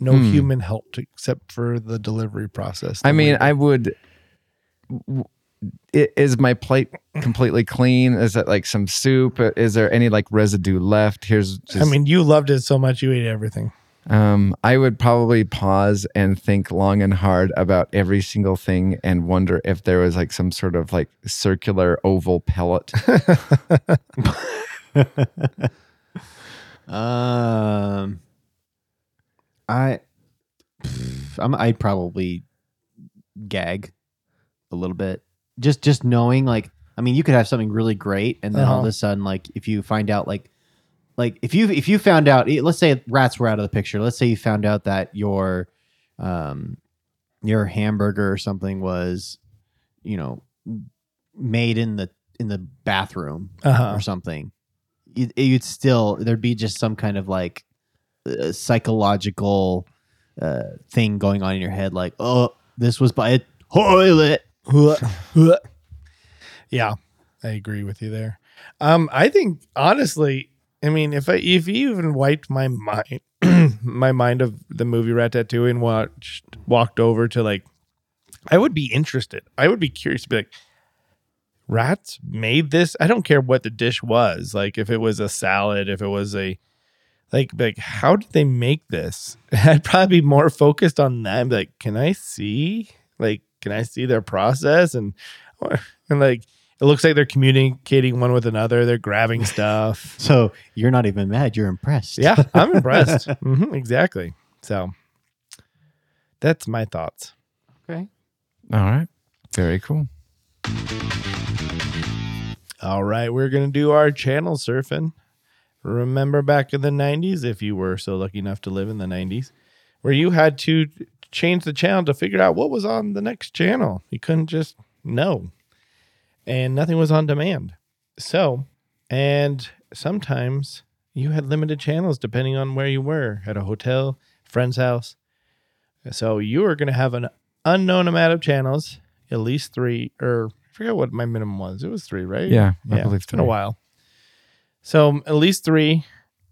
S2: No
S3: Hmm.
S2: human helped except for the delivery process.
S3: I mean. I would. W- i- Is my plate completely clean? Is it like some soup? Is there any like residue left? Here's just.
S2: I mean, you loved it so much you ate everything.
S3: Um, I would probably pause and think long and hard about every single thing and wonder if there was like some sort of like circular oval pellet. <laughs>
S1: Um, I, I'm, I'd probably gag a little bit. Just, just knowing, like, I mean, you could have something really great, and then all of
S2: Uh-huh.
S1: a sudden, like, if you find out, like, like if you if you found out, eh, let's say rats were out of the picture. Let's say you found out that your, um, your hamburger or something was, you know, made in the in the bathroom
S2: Uh-huh.
S1: or something, you, you'd still there'd be just some kind of like uh, psychological uh, thing going on in your head, like, oh, this was by a toilet.
S2: Yeah, I agree with you there. Um, I think honestly, I mean, if I if you even wiped my mind, <clears throat> my mind of the movie Ratatouille and watched walked over to like, I would be interested. I would be curious to be like, rats made this. I don't care what the dish was. Like if it was a salad, if it was a like like how did they make this? <laughs> I'd probably be more focused on that. like, can I see? Like, can I see their process? And <laughs> and like it looks like they're communicating one with another. They're grabbing <laughs> stuff.
S1: So you're not even mad; you're impressed.
S2: yeah, I'm <laughs> impressed. hmm exactly. So that's my thoughts.
S1: Okay.
S3: All right. Very cool.
S2: All right, we're going to do our channel surfing. Remember back in the 90s, if you were so lucky enough to live in the 90s, where you had to change the channel to figure out what was on the next channel. You couldn't just know. And nothing was on demand. So, and sometimes you had limited channels depending on where you were at a hotel, friend's house. So you were going to have an unknown amount of channels, at least three, or I forget what my minimum was. It was three, right?
S3: Yeah, I
S2: yeah,
S3: believe
S2: it's been a while. So at least three,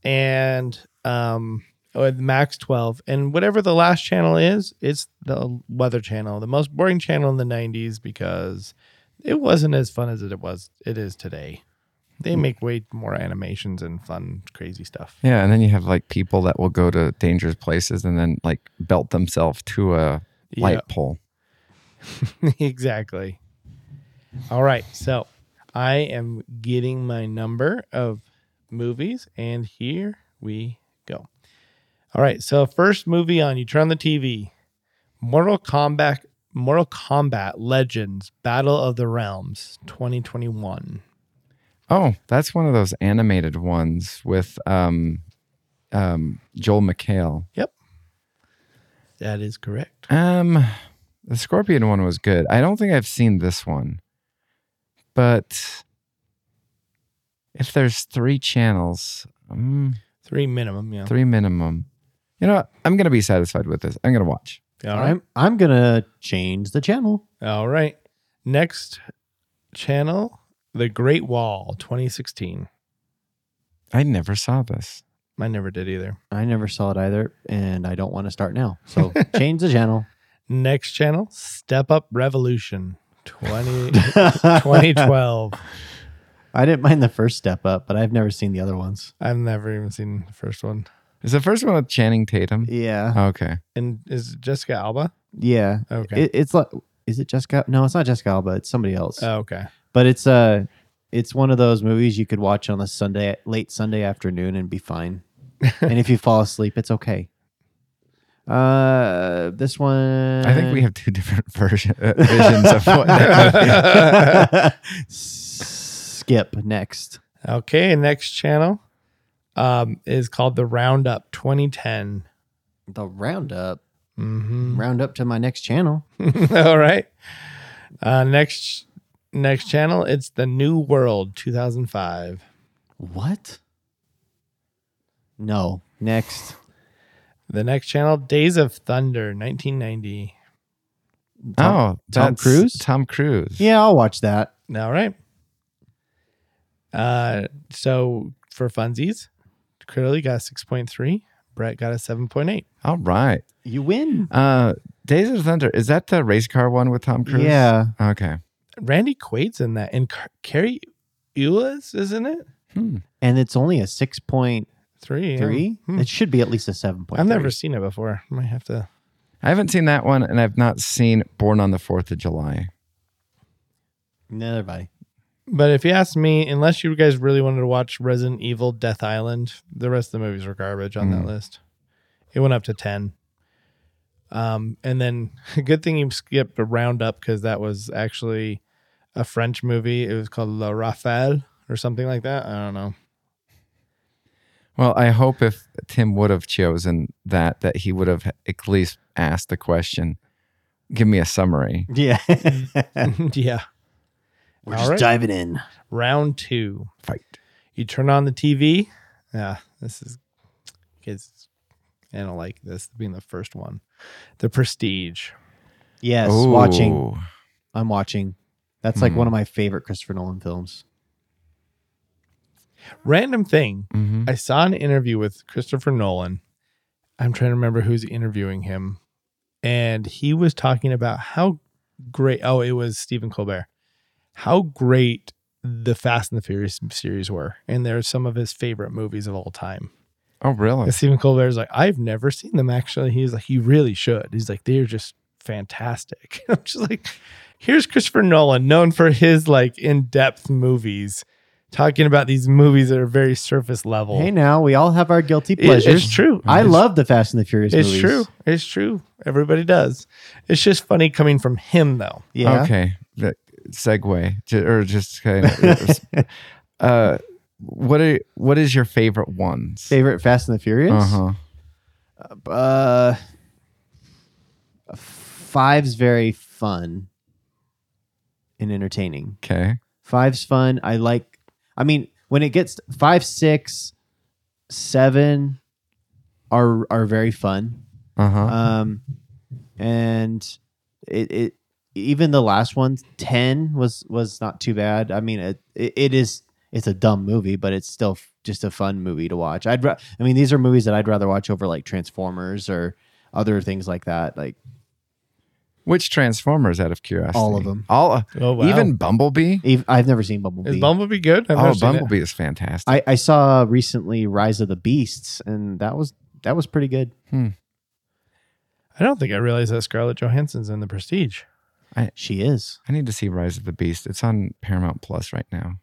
S2: and um, with max twelve, and whatever the last channel is, it's the weather channel, the most boring channel in the '90s because it wasn't as fun as it was. It is today. They mm. make way more animations and fun, crazy stuff.
S3: Yeah, and then you have like people that will go to dangerous places and then like belt themselves to a light pole. <laughs>
S2: exactly. All right. So I am getting my number of movies, and here we. All right. So first movie on, you turn on the TV. Mortal Kombat Mortal Kombat Legends Battle of the Realms 2021.
S3: Oh, that's one of those animated ones with um um Joel McHale. Yep.
S2: That is correct.
S3: Um the Scorpion one was good. I don't think I've seen this one. But if there's three channels, um,
S2: Three minimum. Yeah.
S3: three minimum. You know, what? I'm gonna be satisfied with this. I'm gonna watch.
S2: All right.
S1: I'm I'm gonna change the channel.
S2: All right. Next channel, The Great Wall 2016.
S3: I never saw this.
S2: I never did either.
S1: I never saw it either, and I don't want to start now. So <laughs> change the channel.
S2: Next channel, Step Up Revolution 20, <laughs> 2012.
S1: I didn't mind the first step up, but I've never seen the other ones.
S2: I've never even seen the first one.
S3: Is the first one with Channing Tatum?
S1: Yeah,
S3: Okay.
S2: And is it Jessica Alba?
S1: yeah.
S2: Okay.
S1: It, it's like, is it Jessica? No, it's not Jessica Alba. It's somebody else.
S2: oh, okay.
S1: but it's uh it's one of those movies you could watch on a Sunday, late Sunday afternoon, and be fine. <laughs> and if you fall asleep, it's okay. Uh, this one.
S3: I think we have two different <laughs> version, uh, visions of what that <laughs>
S1: skip next.
S2: Okay. Next channel um, is called The Roundup 2010.
S1: The roundup.
S2: Mm-hmm. <laughs>
S1: Round up to my next channel.
S2: All right. Uh, next next channel, it's The New World 2005.
S1: What? No. Next.
S2: The next channel, Days of Thunder 1990.
S3: Oh,
S1: Tom Cruise?
S3: Tom Cruise.
S1: Yeah, I'll watch that.
S2: All right. Uh, so for funsies, Curly got a 6.3. Brett got a 7.8.
S3: All right.
S1: You win.
S3: Uh, Days of Thunder. Is that the race car one with Tom Cruise?
S1: Yeah.
S3: Okay.
S2: Randy Quaid's in that. And Car- Cary Elwes isn't it?
S3: Hmm.
S1: And it's only a 6.3.
S2: Three. Hmm.
S1: It should be at least a 7.3.
S2: I've never seen it before. I Might have to.
S3: I haven't seen that one, and I've not seen Born on the Fourth of July.
S1: Neither have I.
S2: But if you ask me, unless you guys really wanted to watch Resident Evil Death Island, the rest of the movies were garbage on that
S3: Mm.
S2: list. It went up to 10. Um, and then <laughs> good thing you skipped a roundup because that was actually a French movie. It was called La Rafale or something like that. I don't know.
S3: Well, I hope if Tim would have chosen that, that he would have at least asked the question. Give me a summary.
S1: Yeah. <laughs> <laughs>
S2: yeah.
S1: We're
S2: All
S1: just
S2: right.
S1: diving in.
S2: Round two.
S3: Fight.
S2: You turn on the TV. Yeah, this is kids. I don't like this being the first one. The Prestige.
S1: Yes, watching. I'm watching. That's like
S3: Hmm.
S1: one of my favorite Christopher Nolan films.
S2: Random thing.
S3: Mhm.
S2: I saw an interview with Christopher Nolan. I'm trying to remember who's interviewing him. And he was talking about how great, oh, it was Stephen Colbert, how great the Fast and the Furious series were. And they're some of his favorite movies of all time.
S3: Oh, really?
S2: And Stephen Colbert's like, I've never seen them actually. He's like, you really should. He's like, they're just fantastic. <laughs> I'm just like, here's Christopher Nolan, known for his like in-depth movies, talking about these movies that are very surface level.
S1: Hey, now we all have our guilty
S2: It-
S1: pleasures.
S2: it's true.
S1: I
S2: It's-
S1: love the Fast and the Furious
S2: It's
S1: movies.
S2: true. It's true. Everybody does. It's just funny coming from him, though.
S1: Yeah.
S3: Okay. The segue ju- or just kind of. uh, what are what is your favorite ones?
S1: Favorite Fast and the Furious?
S3: Uh huh.
S1: Uh, five's very fun and entertaining.
S3: Okay.
S1: Five's fun. I like. I mean, when it gets five, six, seven, are are very fun.
S3: Uh huh.
S1: Um, and it it even the last one, ten was was not too bad. I mean, it it, it is it's a dumb movie, but it's still f- just a fun movie to watch. I'd ra- I mean, these are movies that I'd rather watch over like Transformers or other things like that. Like
S3: Which Transformers, out of curiosity?
S1: All of them.
S3: All.
S2: Uh, oh, wow.
S3: Even Bumblebee.
S1: ev- I've never seen Bumblebee.
S2: Is Bumblebee good? I've
S3: oh,
S2: never seen it.
S3: Bumblebee is fantastic.
S1: I, I saw recently Rise of the Beasts, and that was that was pretty good. Hmm.
S2: I don't think I realized that Scarlett Johansson's in The Prestige.
S1: She is.
S3: I need to see Rise of the Beast. It's on Paramount Plus right now.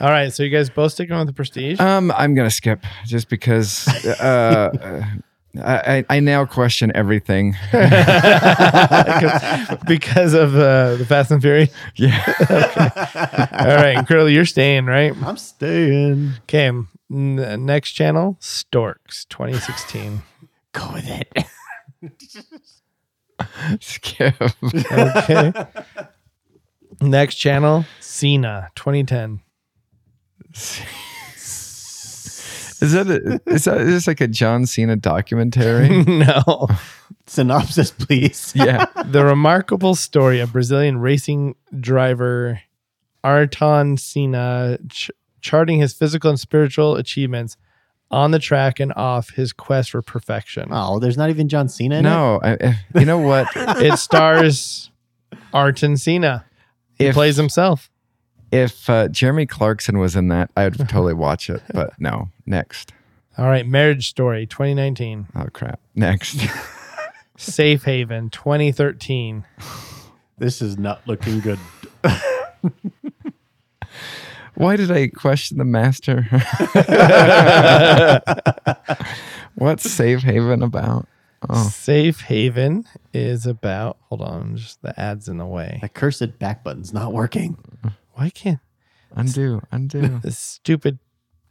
S2: All right, so you guys both sticking with The Prestige?
S3: Um, I'm gonna skip just because uh, <laughs> uh, I, I I now question everything. <laughs> <laughs>
S2: because of uh, the Fast and Furious.
S3: Yeah.
S2: All right, and Curly, you're staying, right?
S1: I'm staying.
S2: Okay, n- next channel, Storks, 2016.
S1: Go with it. <laughs>
S3: skip.
S2: Okay. next channel, Senna, 2010.
S3: Is that a, is that is this like a John Cena documentary? <laughs>
S2: no.
S1: Synopsis, please. <laughs>
S3: yeah.
S2: The remarkable story of Brazilian racing driver Ayrton Senna ch- charting his physical and spiritual achievements on the track and off his quest for perfection.
S1: Oh, there's not even John Cena in it.
S3: No, I, I- you know what? <laughs>
S2: It stars Ayrton Senna. He
S3: If-
S2: plays himself.
S3: If uh, Jeremy Clarkson was in that, I would <laughs> totally watch it. But no, next.
S2: All right, Marriage Story 2019.
S3: Oh crap, next. <laughs>
S2: Safe Haven 2013.
S1: This is not looking good.
S3: Why did I question the master? <laughs> What's Safe Haven about? Oh,
S2: Safe Haven is about, hold on, just the ad's in the way.
S1: The cursed back button's not working.
S2: Why can't
S3: undo, undo. <laughs>
S2: this stupid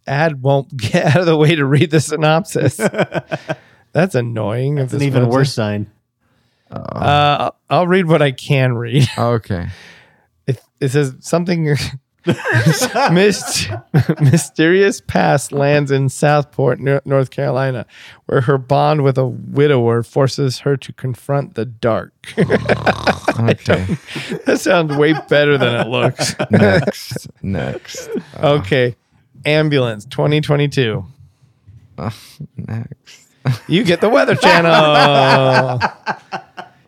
S2: ad won't get out of the way to read the synopsis? <laughs> That's annoying. if
S1: It's an even worse sign.
S2: Uh, I'll- I'll read what I can read.
S3: Okay.
S2: It, it says something. <laughs> Myst- mysterious past lands in Southport, North Carolina, where her bond with a widower forces her to confront the dark. <laughs>
S3: Oh, okay.
S2: that sounds way better than it looks. <laughs>
S3: next. Next. Uh-huh.
S2: Okay. Ambulance 2022.
S3: Uh, next.
S2: You get the Weather Channel.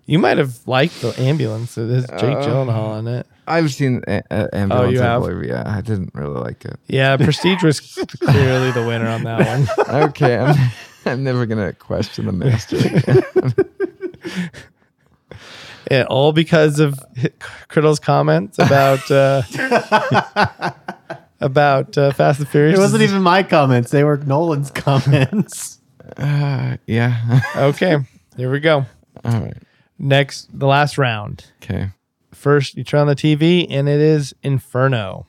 S2: You might have liked the ambulance. It has Jake Gyllenhaal in it.
S3: I've seen uh, uh, ambulance.
S2: Oh, you
S3: I
S2: have?
S3: believe. Yeah, I didn't really like it.
S2: Yeah, <laughs> Prestige was clearly the winner on that one. <laughs>
S3: Okay, I'm, <laughs> I'm never gonna question the master. Again.
S2: Yeah, all because of Criddle's comments about uh, about uh, Fast and Furious.
S1: It wasn't even my comments. They were Nolan's comments.
S3: Uh, yeah.
S2: okay. Here we go.
S3: All right.
S2: Next, the last round.
S3: Okay.
S2: First, you turn on the TV, and it is Inferno.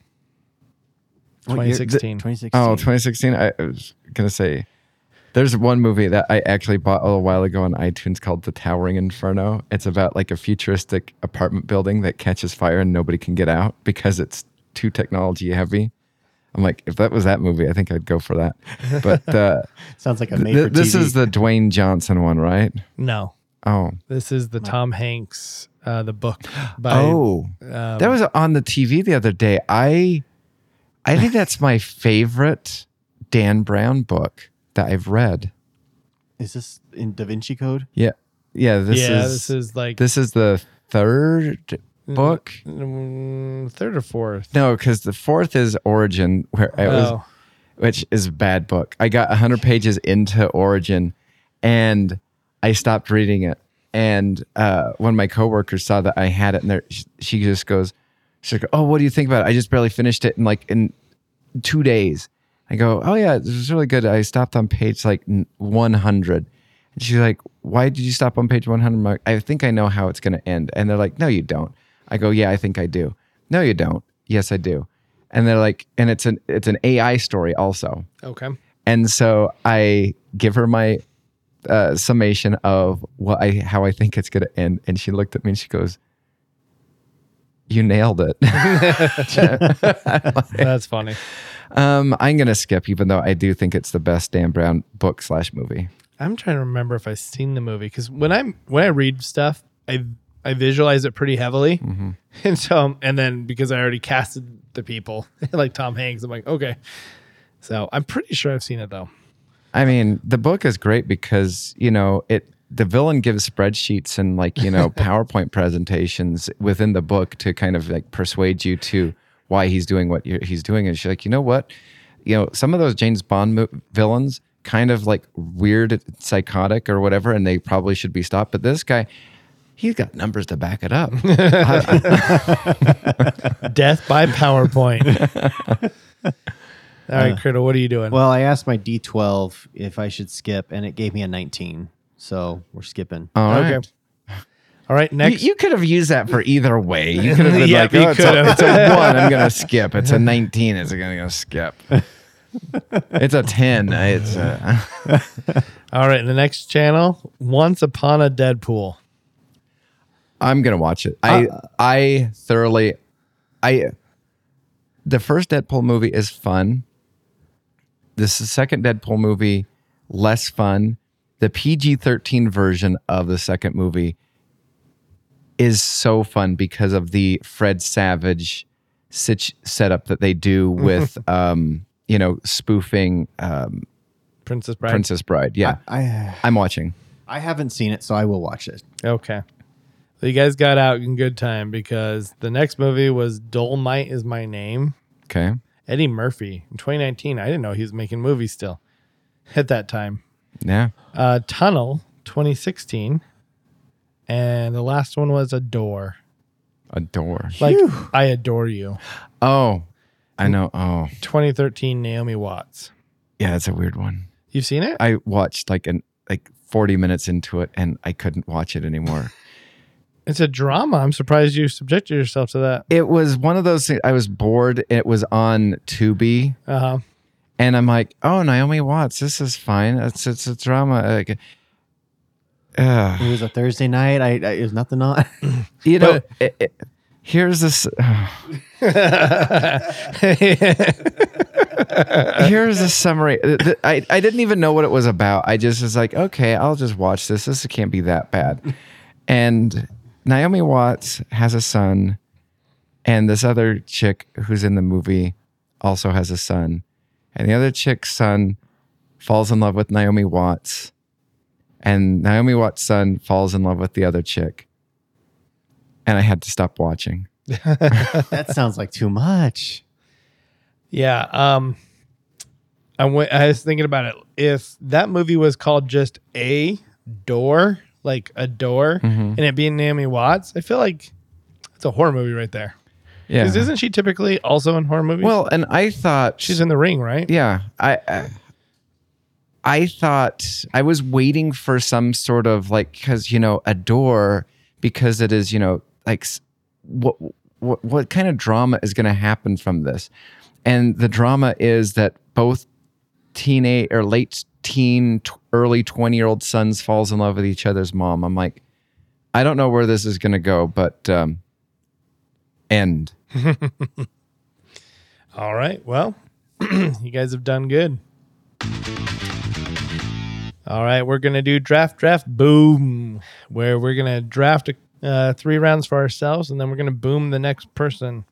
S1: What year?
S2: 2016.
S1: 2016.
S3: Oh, 2016. I, I was gonna say, there's one movie that I actually bought a little while ago on iTunes called The Towering Inferno. It's about like a futuristic apartment building that catches fire and nobody can get out because it's too technology heavy. I'm like, if that was that movie, I think I'd go for that. But <laughs> uh,
S1: Sounds like a made
S3: th- this
S1: TV.
S3: is the Dwayne Johnson one, right?
S2: No,
S3: Oh,
S2: this is the Tom Hanks, uh, the book <gasps> by.
S3: oh,
S2: um,
S3: that was on the TV the other day. I, I think <laughs> that's my favorite Dan Brown book that I've read.
S1: Is this in Da Vinci Code?
S3: Yeah, yeah. This
S2: yeah,
S3: is
S2: this is like
S3: this is the third book.
S2: mm, third or fourth.
S3: No, because the fourth is Origin, where it was,
S2: Oh.
S3: which is a bad book. I got hundred pages into Origin, and I stopped reading it. And uh, when my coworkers saw that I had it, and she just goes, She's like, "Oh, what do you think about it? I just barely finished it in like in two days." I go, "Oh yeah, this is really good." I stopped on page like 100. And she's like, "Why did you stop on page 100?" I'm like, I think I know how it's going to end. And they're like, "No, you don't." I go, "Yeah, I think I do." "No, you don't." "Yes, I do." And they're like, and it's an it's an AI story also.
S2: Okay.
S3: And so I give her my uh, summation of what I how I think it's going to end, and she looked at me and she goes, "You nailed it." <laughs>
S2: That's funny.
S3: um, I'm going to skip, even though I do think it's the best Dan Brown book slash movie.
S2: I'm trying to remember if I've seen the movie because when I'm when I read stuff, I I visualize it pretty heavily, <laughs> and so and then because I already casted the people <laughs> like Tom Hanks, I'm like okay. So I'm pretty sure I've seen it though.
S3: I mean, the book is great because you know it. The villain gives spreadsheets and like you know <laughs> PowerPoint presentations within the book to kind of like persuade you to why he's doing what you're, he's doing. And she's like, you know what, you know, some of those James Bond mo- villains kind of like weird, psychotic or whatever, and they probably should be stopped. But this guy, he's got numbers to back it up. <laughs>
S2: Uh, Death by PowerPoint. <laughs> All right, uh, Criddle, what are you doing?
S1: Well, I asked my D12 if I should skip, and it gave me a 19. So we're skipping.
S3: All right.
S2: okay. All right,
S3: You,
S2: next.
S3: you could have used that for either way. You could have <laughs> been
S2: Yeah,
S3: like,
S2: you
S3: oh, it's,
S2: could
S3: a,
S2: have.
S3: it's a <laughs> one. I'm gonna skip. It's a 19. It's gonna go skip. <laughs> It's a 10. It's a,
S2: All right, the next channel, Once Upon a Deadpool.
S3: I'm gonna watch it. I uh, I thoroughly I the first Deadpool movie is fun. This is the second Deadpool movie less fun. The PG-13 version of the second movie is so fun because of the Fred Savage sit- setup that they do <laughs> with um you know spoofing um
S2: Princess Bride.
S3: Princess Bride. Yeah.
S1: I
S3: I'm watching.
S1: I haven't seen it, so I will watch it.
S2: Okay. So you guys got out in good time because the next movie was Dolomite is My Name.
S3: Okay.
S2: Eddie Murphy in 2019. I didn't know he was making movies still at that time.
S3: Yeah.
S2: Uh, Tunnel 2016. And the last one was Adore.
S3: Adore.
S2: Like, I adore you.
S3: Oh. I know. Oh.
S2: 2013 Naomi Watts.
S3: Yeah, that's a weird one.
S2: You've seen it?
S3: I watched like an like 40 minutes into it and I couldn't watch it anymore.
S2: It's a drama. I'm surprised you subjected yourself to that.
S3: it was one of those things I was bored. It was on Tubi
S2: Uh huh.
S3: and I'm like, "Oh, Naomi Watts, this is fine. It's it's a drama." Like uh,
S1: It was a Thursday night. I, I it was nothing on. <laughs>
S3: you know, it, it, here's this <laughs> here's a summary. Th- th- I, I didn't even know what it was about. I just was like, okay, I'll just watch this. This can't be that bad. And Naomi Watts has a son, and this other chick who's in the movie also has a son. And the other chick's son falls in love with Naomi Watts. And Naomi Watts' son falls in love with the other chick. And I had to stop watching. <laughs>
S1: that sounds like too much.
S2: Yeah. Um, I went, I was thinking about it. If that movie was called just a door, like a door, mm-hmm. and it being Naomi Watts, I feel like it's a horror movie right there.
S3: Yeah.
S2: Isn't she typically also in horror movies?
S3: Well, and I thought
S2: she's in the ring, right?
S3: Yeah, I, I I thought I was waiting for some sort of like because you know adore because it is you know like what what what kind of drama is going to happen from this, and the drama is that both teenage or late teen t- early 20 year old sons falls in love with each other's mom i'm like i don't know where this is going to go but um end <laughs>
S2: All right. Well, <clears throat> you guys have done good. All right, we're gonna do draft, draft, boom, where we're gonna draft uh, three rounds for ourselves, and then we're gonna boom the next person,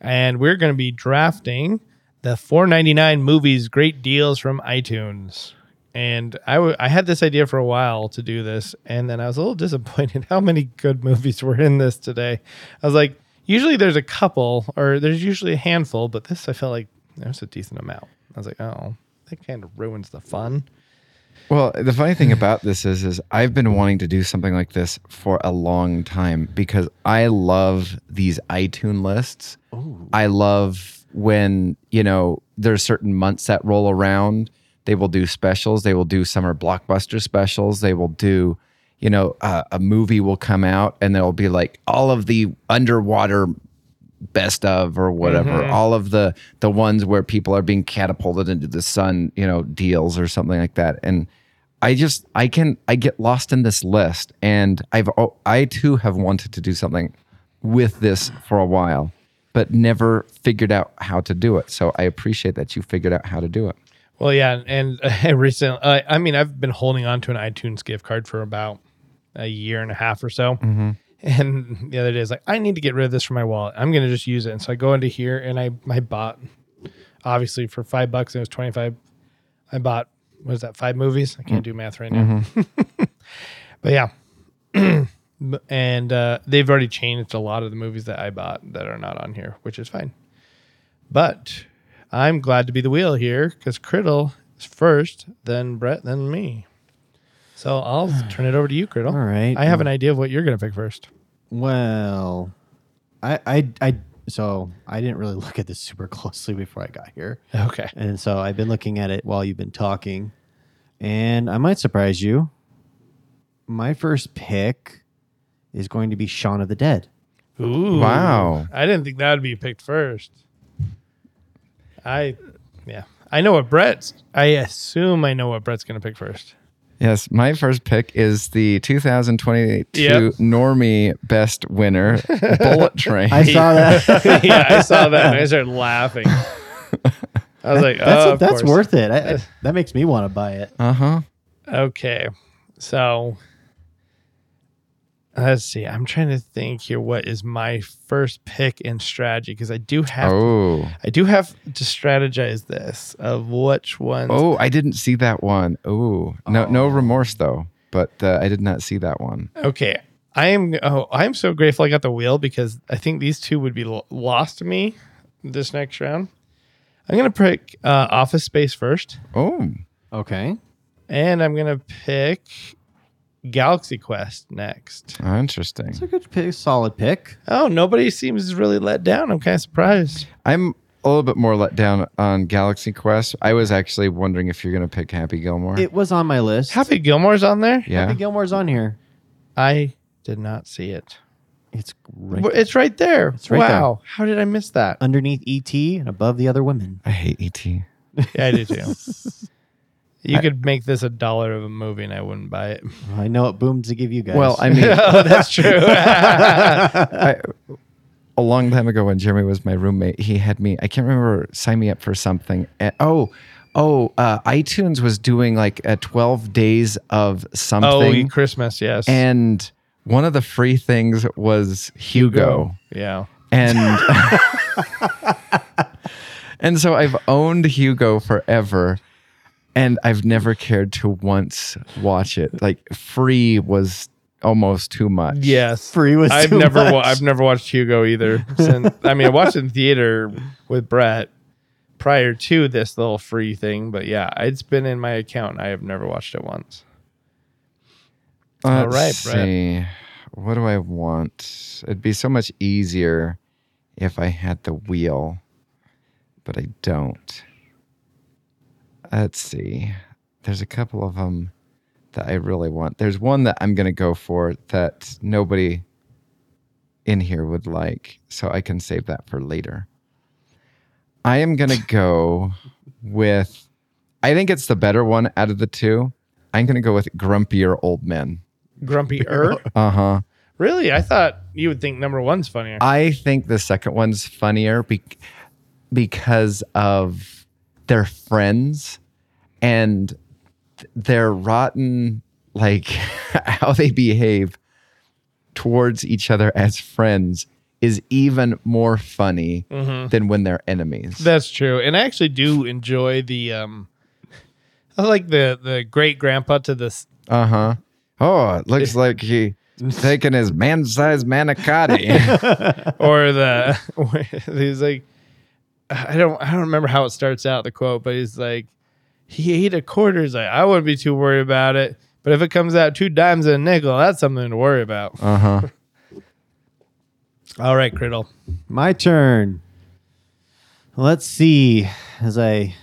S2: and we're gonna be drafting the 4.99 movies great deals from iTunes. And I w- I had this idea for a while to do this, and then I was a little <laughs> disappointed how many good movies were in this today. I was like, usually there's a couple, or there's usually a handful, but this I felt like there's a decent amount. I was like, oh, that kind of ruins the fun.
S3: Well, the funny thing about this is, is I've been wanting to do something like this for a long time because I love these iTunes lists. I love when you know there's certain months that roll around. They will do specials. They will do summer blockbuster specials. They will do, you know, uh, a movie will come out and there'll be like all of the underwater best of or whatever. All of the the ones where people are being catapulted into the sun you know deals or something like that. And i just i can i get lost in this list. And i've oh, i too have wanted to do something with this for a while but never figured out how to do it. So i appreciate that you figured out how to do it
S2: Well, yeah, and <laughs> uh, recently, uh, I mean, I've been holding on to an iTunes gift card for about a year and a half or so. And the other day, I was like, I need to get rid of this from my wallet. I'm going to just use it. And so I go into here and I, I bought, obviously, for five bucks, it was 25. I bought, what is that, five movies? I can't do math right now. <laughs> but yeah. <clears throat> and uh, they've already changed a lot of the movies that I bought that are not on here, which is fine. But I'm glad to be the wheel here because Criddle is first, then Brett, then me. So I'll <sighs> turn it over to you, Criddle.
S1: All right.
S2: I have an idea of what you're going to pick first.
S1: Well, I, I, I, so I didn't really <laughs> look at this super closely before I got here.
S2: Okay.
S1: And so I've been looking at it while you've been talking. And I might surprise you. My first pick is going to be Shaun of the Dead.
S2: Ooh.
S3: Wow.
S2: I didn't think that would be picked first. I, yeah. I know what Brett's, I assume I know what Brett's going to pick first.
S3: yes my first pick is the 2022
S2: Yep.
S3: normie best winner <laughs> bullet train
S1: I saw that. <laughs>
S2: yeah, I saw that and I <laughs> started laughing. I was like,
S1: that's
S2: oh, of
S1: that's
S2: course.
S1: worth it. I, I- that makes me want to buy it.
S3: uh-huh
S2: Okay. So let's see. I'm trying to think here what is my first pick in strategy because I do have
S3: oh
S2: I do have to strategize this of which ones
S3: Oh, I didn't see that one. Oh, no, no remorse though. But uh, I did not see that one.
S2: Okay. I am oh I'm so grateful I got the wheel because I think these two would be lost to me this next round. I'm going to pick uh, Office Space first
S3: Oh,
S1: Okay.
S2: and I'm going to pick Galaxy Quest next.
S3: oh, interesting.
S1: It's a good pick, solid pick.
S2: Oh, nobody seems really let down. I'm kind of surprised.
S3: I'm a little bit more let down on Galaxy Quest. I was actually wondering if you're going to pick Happy Gilmore.
S1: It was on my list.
S2: Happy Gilmore's on there?
S3: yeah.
S1: Happy Gilmore's on here.
S2: I did not see it.
S1: It's right
S2: But It's right there.
S1: It's right
S2: wow. How did I miss that?
S1: underneath ET and above the other women.
S3: I hate E ET.
S2: Yeah, I do too. <laughs> You could make this a dollar of a movie and I wouldn't buy it.
S1: I know it boomed to give you guys.
S3: Well, I mean, <laughs> <laughs>
S2: oh, that's true. <laughs>
S3: I, a long time ago when Jeremy was my roommate, he had me, I can't remember, sign me up for something. And, oh, oh, uh, iTunes was doing like a 12 days of something.
S2: oh,
S3: something.
S2: Christmas, yes.
S3: and one of the free things was Hugo.
S2: Yeah.
S3: And and so I've owned Hugo forever and I've never cared to once watch it. Like free was almost too much.
S2: Yes.
S1: free was
S2: I've
S1: too
S2: never wa- I've never watched Hugo either. Since I mean, I watched it in theater with Brett prior to this little free thing, but yeah, it's been in my account. and I have never watched it once. All
S3: Let's
S2: right, Brett.
S3: see. What do I want? It'd be so much easier if I had the wheel, but I don't. Let's see. There's a couple of them that I really want. There's one that I'm going to go for that nobody in here would like, so I can save that for later. I am going <laughs> to go with, I think it's the better one out of the two. I'm going to go with Grumpier Old Men.
S2: Grumpy Er. <laughs>
S3: Uh huh.
S2: really? I thought you would think number one's funnier.
S3: I think the second one's funnier be- because of their friends and th- their rotten, like <laughs> how they behave towards each other as friends is even more funny than when they're enemies.
S2: That's true, and I actually do enjoy the um, I like the the great grandpa to this.
S3: Uh huh. Oh, it looks <laughs> like he taking his man-sized manicotti. <laughs>
S2: or the he's like I don't I don't remember how it starts out the quote, but he's like he ate a quarter. He's like, I wouldn't be too worried about it. But if it comes out two dimes and a nickel, that's something to worry about.
S3: Uh huh.
S2: All right, Criddle.
S1: My turn. Let's see. As I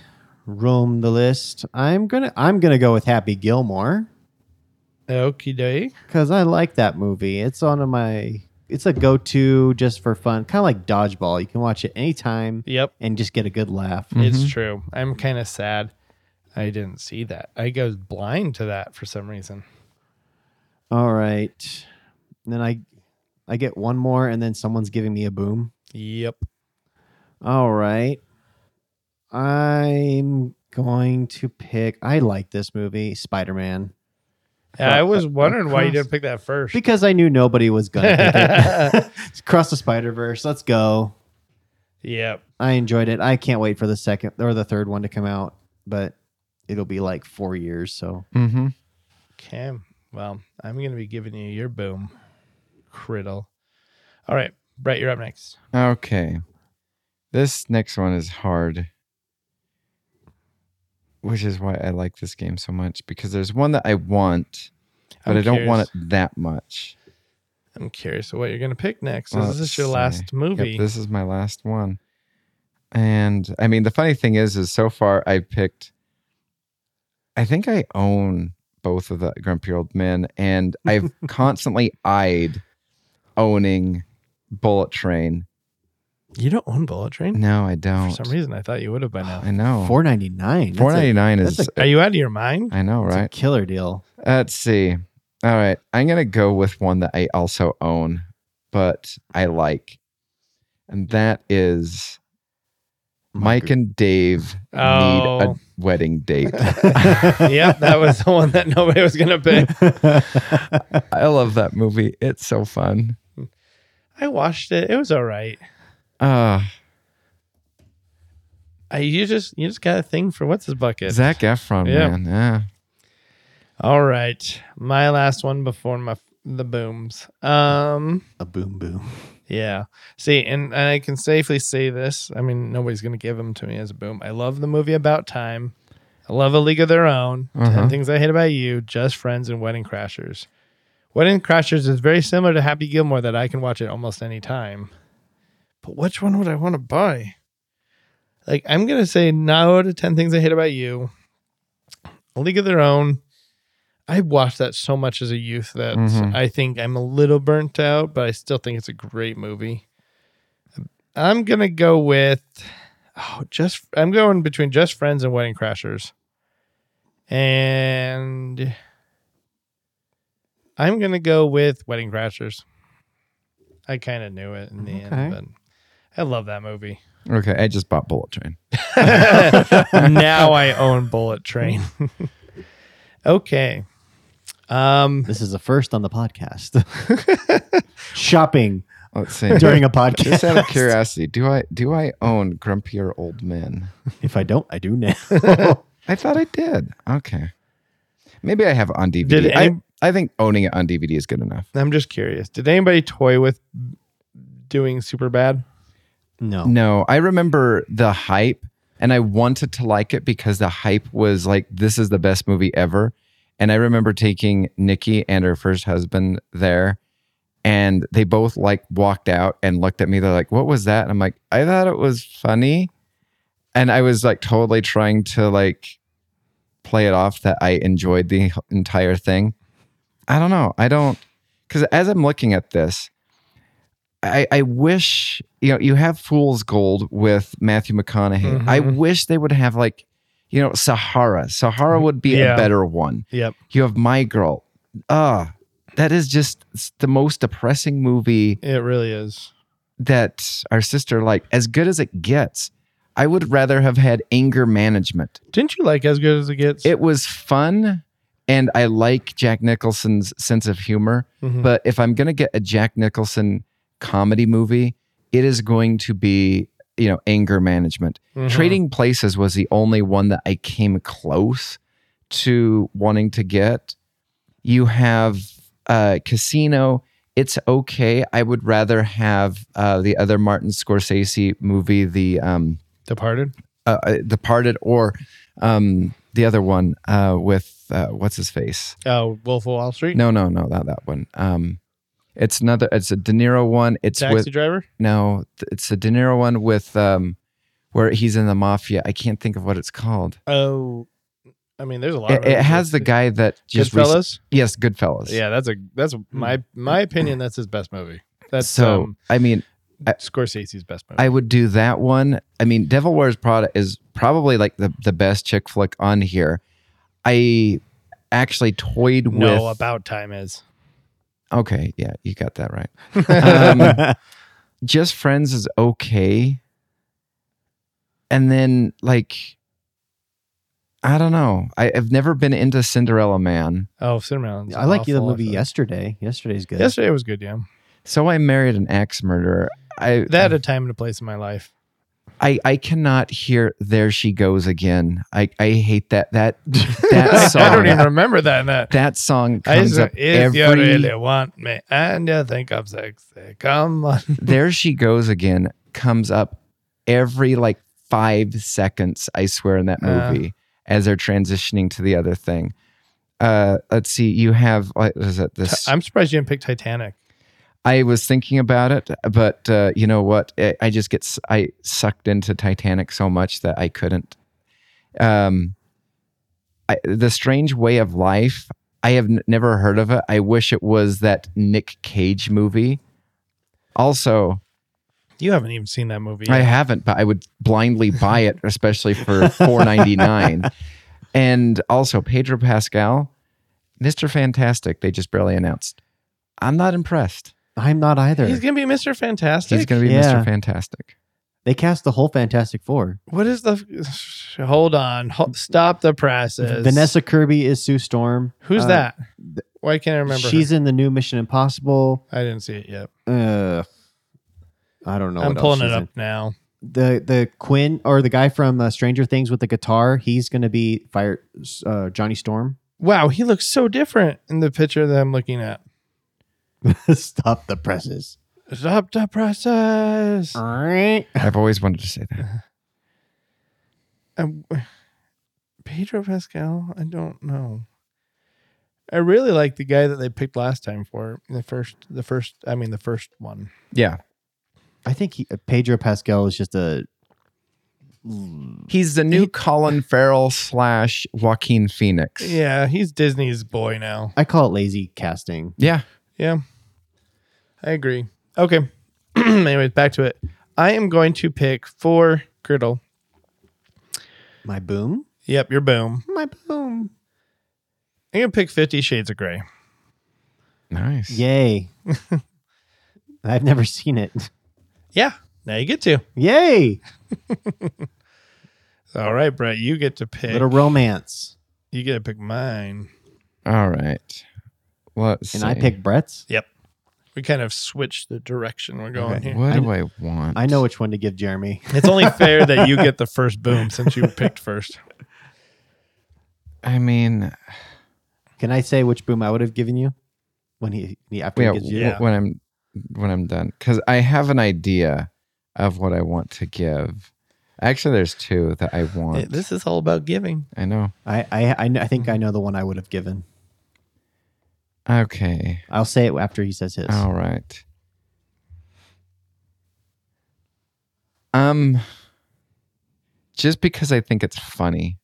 S1: roam the list, I'm gonna I'm gonna go with Happy Gilmore
S2: Okie day.
S1: because I like that movie. It's one of my. It's a go-to just for fun, kind of like dodgeball. You can watch it anytime
S2: Yep,
S1: and just get a good laugh.
S2: it's mm-hmm. true. I'm kind of sad. I didn't see that. I goes blind to that for some reason.
S1: All right. And then I I get one more, and then someone's giving me a boom.
S2: Yep.
S1: All right. I'm going to pick. I like this movie, Spider Man,
S2: Yeah, I was wondering why you didn't pick that first.
S1: because I knew nobody was going to pick it. <laughs> It's Across the Spider Verse. Let's go.
S2: yep.
S1: I enjoyed it. I can't wait for the second or the third one to come out, but it'll be like four years. So
S3: Mm-hmm.
S2: Okay. Well, I'm going to be giving you your boom, Criddle. All right, Brett, you're up next.
S3: Okay. This next one is hard, which is why I like this game so much because there's one that I want, but
S2: I'm
S3: I don't want it that much.
S2: I'm curious what you're going to pick next.
S3: Well,
S2: is this your
S3: see.
S2: last
S3: Yep,
S2: movie?
S3: this is my last one. And I mean, the funny thing is, is so far I've picked, I think I own both of the Grumpy Old Men, and I've <laughs> constantly eyed owning Bullet Train.
S2: You don't own Bullet Train?
S3: No, I don't.
S2: For some reason, I thought you would have by now.
S3: I know.
S1: four ninety nine.
S3: Four ninety nine is.
S1: that's
S2: Are you out of your mind?
S3: I know,
S1: It's a
S3: right?
S1: killer deal.
S3: Let's see. All right. I'm going to go with one that I also own, but I like. And that is Mike and Dave need a
S2: Oh.
S3: wedding date. <laughs> <laughs>
S2: yep, that was the one that nobody was going to pick.
S3: I love that movie. It's so fun.
S2: I watched it. It was all right.
S3: Uh,
S2: I, you just you just got a thing for what's his bucket.
S3: Zac Efron,
S2: Yeah.
S3: man. Yeah.
S2: All right, my last one before my the booms. Um,
S1: a boom boom.
S2: yeah. See, and, and I can safely say this. I mean, nobody's gonna give them to me as a boom. I love the movie About Time. I love A League of Their Own.
S3: Uh-huh.
S2: Ten Things I Hate About You. Just Friends and Wedding Crashers. Wedding Crashers is very similar to Happy Gilmore that I can watch it almost any time. But which one would I want to buy? Like I'm gonna say no to Ten Things I Hate About You. A League of Their Own. I watched that so much as a youth that
S3: Mhm.
S2: I think I'm a little burnt out, but I still think it's a great movie. I'm gonna go with oh, just I'm going between Just Friends and Wedding Crashers, and I'm gonna go with Wedding Crashers. I kind of knew it in the
S1: Okay.
S2: end, but I love that movie.
S3: Okay. I just bought Bullet Train. <laughs>
S2: now I <laughs> own Bullet Train. <laughs> okay. Um
S1: This is the first on the podcast. Shopping
S3: Let's see.
S1: during a podcast.
S3: just out of curiosity, do I do I own grumpier old men?
S1: If I don't, I do now.
S3: I thought I did. Okay. Maybe I have it on DVD.
S2: Did any-
S3: I, I think owning it on DVD is good enough.
S2: I'm just curious. Did anybody toy with doing super bad?
S1: No.
S3: No, I remember the hype and I wanted to like it because the hype was like, this is the best movie ever. And I remember taking Nikki and her first husband there and they both like walked out and looked at me. They're like, what was that? And I'm like, I thought it was funny. And I was like totally trying to like play it off that I enjoyed the entire thing. I don't know. I don't, because as I'm looking at this, I, I wish you know you have Fool's Gold with Matthew McConaughey. I
S2: Mhm.
S3: wish they would have like you know Sahara. Sahara would be
S2: Yeah.
S3: a better one.
S2: Yep.
S3: You have My Girl. Ah, that is just the most depressing movie
S2: It really is.
S3: that our sister like as good as it gets. I would rather have had anger management.
S2: Didn't you like as good as it gets?
S3: It was fun and I like Jack Nicholson's sense of humor.
S2: Mhm.
S3: But if I'm going to get a Jack Nicholson comedy movie, it is going to be, you know, anger management.
S2: Mhm.
S3: Trading Places was the only one that I came close to wanting to get. You have uh, Casino. It's okay. I would rather have uh, the other Martin Scorsese movie, the um,
S2: Departed.
S3: uh, uh, Departed, or um, the other one uh, with uh, what's his face?
S2: Oh, Wolf of Wall Street.
S3: No, no, no, not that one. Um, it's another. It's a De Niro one. It's with
S2: Taxi
S3: with
S2: driver.
S3: no. It's a De Niro one with um, where he's in the mafia. I can't think of what it's called.
S2: Oh, I mean, there's a lot.
S3: It,
S2: of
S3: it has the guy that just
S2: Goodfellas.
S3: yes, Goodfellas.
S2: Yeah, that's a that's my my opinion. That's his best movie. That's
S3: So
S2: um,
S3: I mean, I-
S2: Scorsese's best movie.
S3: I would do that one. I mean, Devil Wears Prada is probably like the the best chick flick on here. I actually toyed
S2: no,
S3: with.
S2: No, About time is.
S3: Okay, yeah, you got that right. Um, <laughs> Just Friends is okay. And then like I don't know. I, I've never been into Cinderella Man.
S2: Oh, Cinema.
S1: I like the movie yesterday. Yesterday's good.
S2: Yesterday was good. Yeah,
S3: So I married an axe murderer. I
S2: that had a time and a place in my life.
S3: I, I cannot hear there she goes again. I, I hate that that <laughs> <laughs> that song.
S2: I don't even remember that. That.
S3: that song comes
S2: just,
S3: up
S2: if you really want me and you think I'm sexy, come on. <laughs>
S3: there she goes again comes up every like five seconds i swear in that
S2: Uh.
S3: movie as they're transitioning to the other thing uh let's see you have what is it this
S2: I'm surprised you didn't pick Titanic.
S3: I was thinking about it but uh you know what i, I just get i sucked into titanic so much that i couldn't um I, the strange way of life i have n- never heard of it i wish it was that nick cage movie also
S2: You haven't even seen that movie. Yet.
S3: I haven't, but I would blindly <laughs> buy it, especially for four ninety nine. And also Pedro Pascal, Mr. Fantastic. They just barely announced. I'm not impressed.
S1: I'm not either.
S2: He's gonna be Mr. Fantastic.
S3: He's going to be
S1: Yeah.
S3: Mr. Fantastic.
S1: they cast the whole Fantastic Four.
S2: What is the? Hold on. Ho- stop the process.
S1: Vanessa Kirby is Sue Storm.
S2: Who's
S1: Uh,
S2: that? Why can't I remember?
S1: She's
S2: her?
S1: in the new Mission Impossible.
S2: I didn't see it yet.
S1: Uh, I don't know.
S2: I'm
S1: what
S2: pulling
S1: else
S2: it
S1: she's
S2: up now.
S1: The the Quinn or the guy from uh, Stranger Things with the guitar. He's going to be fire uh, Johnny Storm.
S2: Wow, he looks so different in the picture that I'm looking at. <laughs>
S1: Stop the presses.
S2: Stop the process.
S3: I've always wanted to say that. <sighs>
S2: Um, Pedro Pascal. I don't know. I really like the guy that they picked last time for the first. The first. I mean, the first one.
S3: Yeah.
S1: I think he, Pedro Pascal is just a.
S3: He's the new Colin <laughs> Farrell slash Joaquin Phoenix.
S2: Yeah, he's Disney's boy now.
S1: I call it lazy casting.
S3: Yeah.
S2: Yeah, I agree. Okay. <clears throat> Anyways, back to it. I am going to pick for Griddle.
S1: My boom.
S2: Yep, your boom.
S1: My boom.
S2: I'm gonna pick Fifty Shades of Grey.
S3: Nice.
S1: Yay! <laughs> I've never seen it.
S2: Yeah, now you get to.
S1: Yay! <laughs>
S2: All right, Brett, you get to pick.
S1: Little romance.
S2: you get to pick mine.
S3: All right. Let's
S1: And I
S3: see.
S1: pick Brett's.
S2: Yep. We kind of switched the direction we're going
S1: Okay.
S2: here.
S3: What
S1: I-
S3: do I want?
S1: I know which one to give Jeremy. <laughs>
S2: It's only <laughs> fair that you get the first boom since you picked first.
S3: I mean,
S1: Can I say which boom I would have given you when he, he after
S3: yeah,
S1: he gives you?
S2: Yeah.
S3: when I'm when I'm done because I have an idea of what I want to give. Actually, there's two that I want.
S2: This is all about giving.
S3: I know.
S1: I I I, kn- I think I know the one I would have given.
S3: Okay.
S1: I'll say it after he says his.
S3: All right. Um, just because I think it's funny,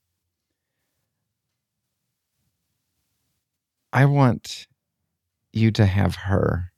S3: I want you to have her.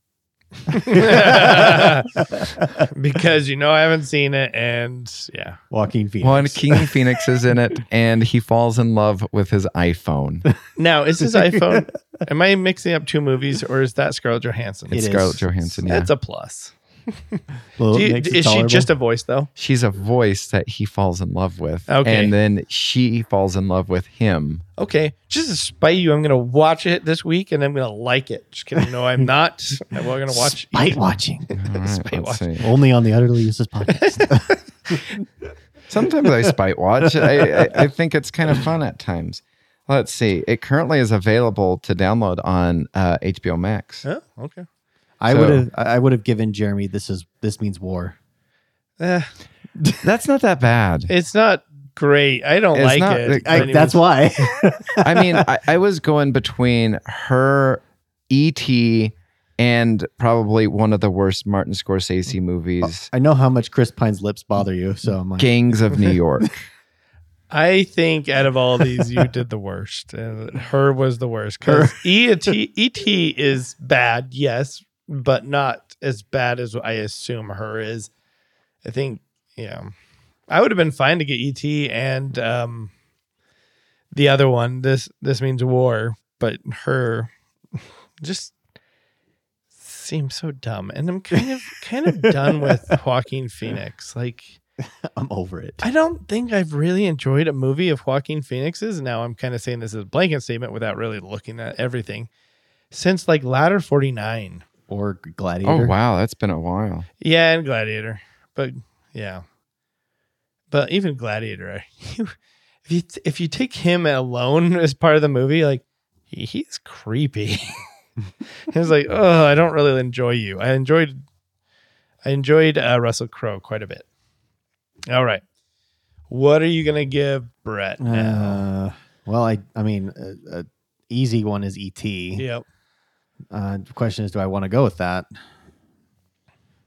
S3: <laughs>
S2: because you know I haven't seen it, and yeah,
S1: Joaquin Phoenix.
S3: Joaquin Phoenix is in it, and he falls in love with his iPhone.
S2: now is his iPhone? Am I mixing up two movies, or is that Scarlett Johansson?
S3: It's
S1: It is.
S3: Scarlett Johansson. Yeah,
S2: That's a plus. <laughs>
S1: Well,
S2: Do you-
S1: makes it
S2: is she just a voice though?
S3: she's a voice that he falls in love with.
S2: Okay.
S3: and then she falls in love with him.
S2: Okay, just to spite you, I'm gonna watch it this week, and I'm gonna like it. Just kidding. No, I'm not. <laughs> I'm gonna watch.
S1: Spite watching
S3: All right, <laughs>
S2: Spite
S3: let's see.
S1: only on the Utterly Useless podcast?
S3: Sometimes I spite watch. I, I, I think it's kind of fun at times. Let's see. It currently is available to download on uh, HBO Max.
S2: Oh, okay.
S1: I
S3: So-
S1: would have I I would have given Jeremy this is this means war.
S2: Eh, <laughs>
S3: That's not that bad.
S2: it's not great. I don't
S3: It's
S2: like
S3: not-
S2: it.
S3: like,
S1: I, that's
S2: was-
S1: why. <laughs>
S3: I mean, I, I was going between her, E.T., and probably one of the worst Martin Scorsese movies,
S1: I know how much Chris Pine's lips bother you, so I'm like,
S3: Gangs of New York. <laughs>
S2: I think out of all these, you did the worst. Uh, her was the worst because ET, ET is bad, yes, but not as bad as I assume her is. I think, yeah, I would have been fine to get ET and um, the other one. This this means war, but her just seems so dumb, and I'm kind of kind of done with <laughs> Joaquin Phoenix. Like, <laughs>
S1: I'm over it.
S2: I don't think I've really enjoyed a movie of Joaquin Phoenix's. Now I'm kind of saying this as a blanket statement without really looking at everything. Since like Ladder 49.
S1: Or Gladiator.
S3: oh wow, that's been a while.
S2: Yeah, and Gladiator. But yeah. But even Gladiator, <laughs> if you if you take him alone as part of the movie, like he, he's creepy. <laughs> He's like, oh, I don't really enjoy you. I enjoyed, I enjoyed uh, Russell Crowe quite a bit. All right, what are you gonna give Brett? Now?
S1: Uh, well, I I mean, a, a easy one is ET.
S2: yep.
S1: Uh, the question is, do I want to go with that?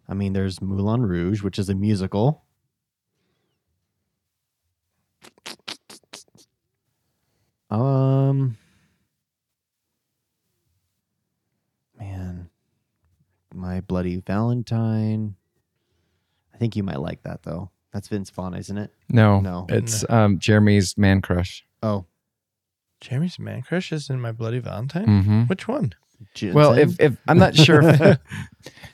S1: I mean, there's Moulin Rouge, which is a musical. Um, man, my bloody Valentine. I think you might like that though. That's Vince Vaughn, isn't it?
S3: No,
S1: No.
S3: it's um, Jeremy's Man Crush.
S1: Oh,
S2: Jeremy's man crush is in my bloody Valentine.
S3: hmm
S2: Which one?
S3: Well, if if I'm not sure, if,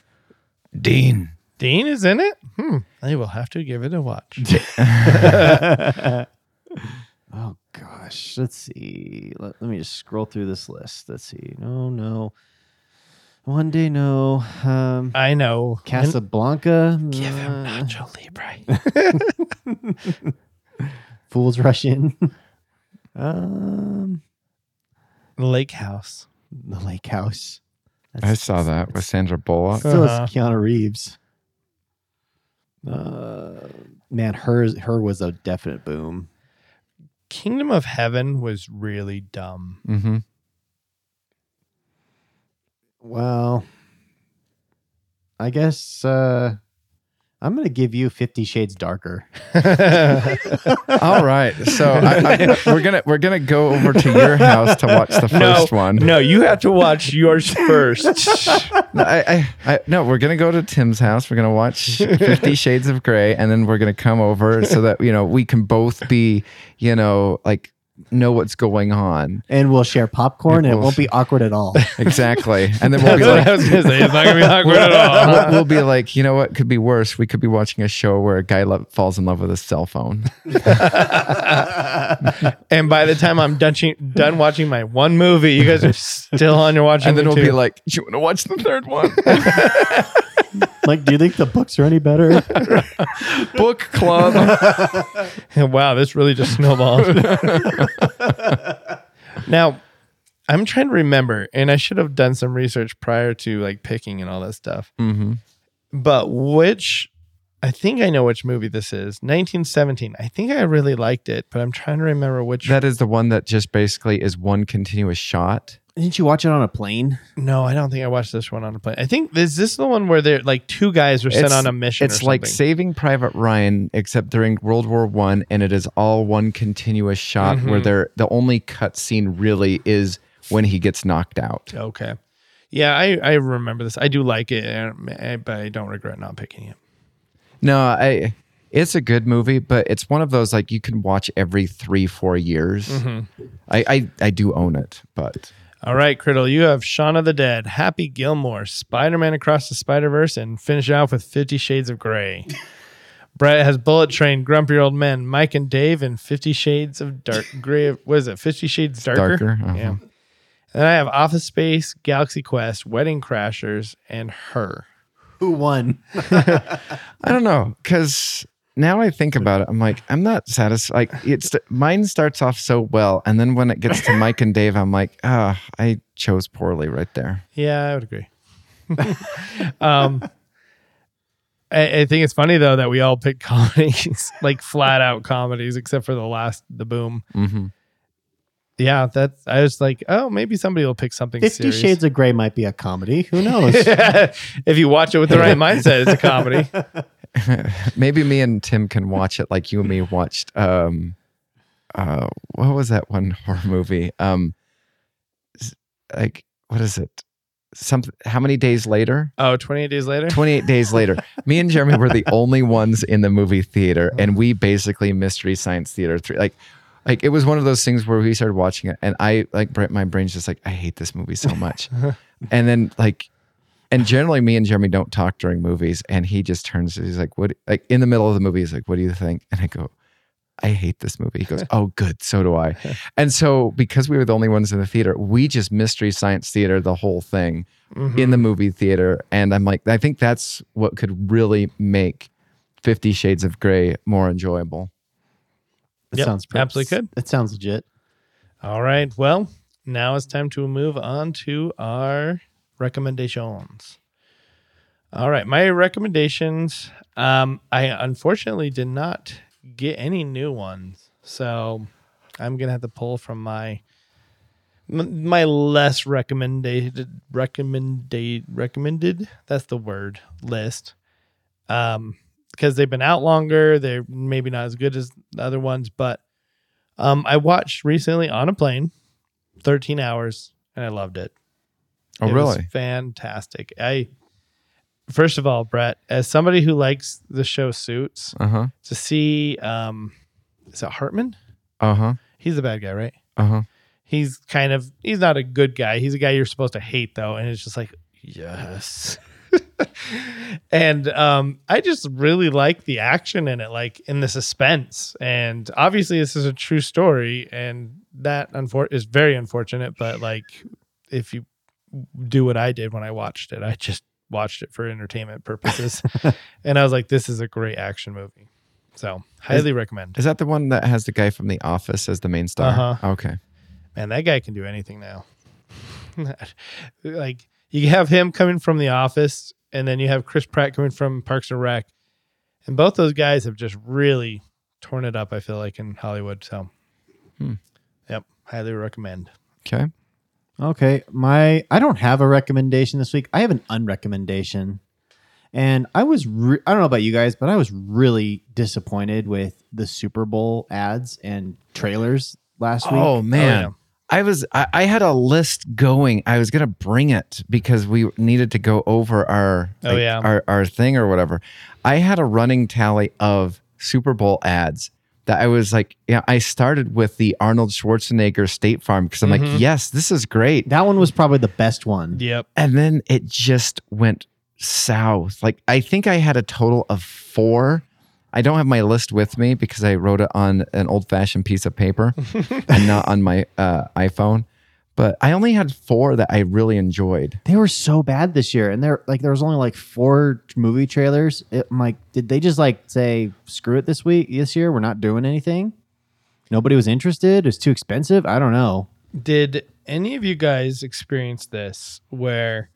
S3: <laughs> Dean.
S2: Dean is in it. Hmm. I will have to give it a watch. <laughs>
S1: oh gosh, let's see. Let, let me just scroll through this list. Let's see. No, no. One day, no. Um,
S2: I know.
S1: Casablanca.
S2: Give him
S1: uh,
S2: Nacho Libre. <laughs>
S1: Fools Rush In. um,
S2: Lake House.
S1: The Lake House.
S3: I saw that with Sandra Bullock.
S1: Still
S2: Uh-huh.
S1: Keanu Reeves. Uh, man, her her was a definite boom.
S2: Kingdom of Heaven was really dumb.
S3: hmm
S1: Well, I guess uh, I'm gonna give you Fifty Shades Darker. <laughs>
S3: All right, so I, I, we're gonna we're gonna go over to your house to watch the first one.
S2: No, you have to watch yours first.
S3: No, I, I, I, no, we're gonna go to Tim's house. We're gonna watch Fifty Shades of Grey, and then we're gonna come over so that you know we can both be, you know, like know what's going on
S1: and we'll share popcorn, and it won't be awkward at all. <laughs>
S3: exactly. And then <laughs> we'll be like,
S2: I was gonna say. It's not gonna be awkward at all.
S3: we'll, we'll be like, you know what could be worse? We could be watching a show where a guy lo- falls in love with a cell phone. <laughs>
S2: And by the time I'm done, done watching my one movie, you guys are still on your watching.
S3: and then we'll be like, do you want to watch the third one?
S1: Like, do you think the books are any better? <laughs>
S3: Book club. <laughs>
S2: wow, this really just snowballed. <laughs> now, I'm trying to remember, and I should have done some research prior to like picking and all that stuff.
S3: hmm
S2: But which, I think I know which movie this is. 1917. I think I really liked it, but I'm trying to remember which.
S3: That is the one that just basically is one continuous shot.
S1: Didn't you watch it on a plane?
S2: no, I don't think I watched this one on a plane. I think is this the one where they're like two guys were sent
S3: It's-
S2: on a mission.
S3: It's
S2: or
S3: like
S2: something?
S3: Saving Private Ryan, except during World War One, and it is all one continuous shot where
S2: Mhm.
S3: they're the only cut scene really is when he gets knocked out.
S2: Okay. Yeah, I, I remember this. I do like it, uh, but I don't regret not picking it.
S3: No, I. It's a good movie, but it's one of those like you can watch every three, four years.
S2: Mm-hmm.
S3: I, I I do own it, but
S2: All right, Criddle, you have Shaun of the Dead, Happy Gilmore, Spider Man Across the Spider Verse, and finish off with Fifty Shades of Grey. <laughs> Brett has Bullet Train, Grumpy Old Men, Mike and Dave, and Fifty Shades of Dark <laughs> Gray. What is it? Fifty Shades Darker.
S3: darker. uh-huh.
S2: Yeah. And then I have Office Space, Galaxy Quest, Wedding Crashers, and Her.
S1: Who won? <laughs>
S3: I don't know because now I think about it, I'm like I'm not satisfied. Like it's mine starts off so well, and then when it gets to Mike and Dave, I'm like, ah, I chose poorly right there.
S2: Yeah, I would agree. <laughs> um, I, I think it's funny though that we all picked <laughs> comedies, like flat out comedies, except for the last, the boom.
S3: hmm
S2: Yeah, that's. I was like, oh, maybe somebody will pick something.
S1: Fifty
S2: serious.
S1: Shades of Grey might be a comedy. Who knows? <laughs>
S2: if you watch it with the right mindset, it's a comedy. <laughs>
S3: Maybe me and Tim can watch it like you and me watched. Um, uh, what was that one <laughs> horror movie? Um, like what is it? Something. How many days later?
S2: Oh, 28 days later.
S3: 28 days later. Me and Jeremy were the only ones in the movie theater, and we basically mystery science theater three. Like, like it was one of those things where we started watching it, and I like my brain's just like I hate this movie so much, <laughs> and then like, and generally me and Jeremy don't talk during movies, and he just turns. He's like, "What?" Like in the middle of the movie, he's like, "What do you think?" And I go. I hate this movie. He goes, <laughs> Oh, good. So do I. And so, because we were the only ones in the theater, we just mystery science theater the whole thing
S2: Mm-hmm.
S3: in the movie theater. And I'm like, I think that's what could really make Fifty Shades of Grey more enjoyable.
S1: It
S2: Yep,
S1: sounds pretty,
S2: absolutely could.
S1: It sounds legit.
S2: All right. Well, now it's time to move on to our recommendations. All right. My recommendations. Um, I unfortunately did not get any new ones. So I'm going to have to pull from my my less recommended recommended recommended that's the word list um because they've been out longer they're maybe not as good as the other ones but um i watched recently on a plane 13 hours and i loved it
S3: Oh,
S2: It was
S3: really?
S2: fantastic i first of all brett as somebody who likes the show suits
S3: Uh huh.
S2: to see um is it Hardman
S3: Uh huh.
S2: he's the bad guy right
S3: Uh huh.
S2: he's kind of he's not a good guy. He's a guy you're supposed to hate though, and it's just like yes. And um, I just really like the action in it, like in the suspense. And obviously, this is a true story, and that unfor- is very unfortunate. But like, if you do what I did when I watched it, I just watched it for entertainment purposes, <laughs> and I was like, this is a great action movie. So highly recommend.
S3: Is that the one that has the guy from The Office as the main star?
S2: Uh-huh.
S3: Okay.
S2: man, that guy can do anything now. <laughs> like you have him coming from The Office, and then you have Chris Pratt coming from Parks and Rec, and both those guys have just really torn it up. I feel like in Hollywood. So,
S3: Hmm.
S2: yep, highly recommend.
S3: Okay.
S1: Okay, my I don't have a recommendation this week. I have an unrecommendation, and I was re- I don't know about you guys, but I was really disappointed with the Super Bowl ads and trailers last week.
S3: Oh man.
S2: Yeah.
S3: I was I, I had a list going. I was gonna bring it because we needed to go over our
S2: Oh, yeah.
S3: our, our thing or whatever. I had a running tally of Super Bowl ads that I was like, yeah, I started with the Arnold Schwarzenegger State Farm because I'm
S2: Mhm.
S3: like, yes, this is great.
S1: That one was probably the best one.
S2: Yep.
S3: And then it just went south. Like I think I had a total of four. I don't have my list with me because I wrote it on an old fashioned piece of paper <laughs> and not on my uh, iPhone. But I only had four that I really enjoyed.
S1: They were so bad this year, and there like there was only like four movie trailers. It, I'm like, did they just like say screw it this week this year? We're not doing anything. Nobody was interested. It's too expensive. I don't know.
S2: Did any of you guys experience this where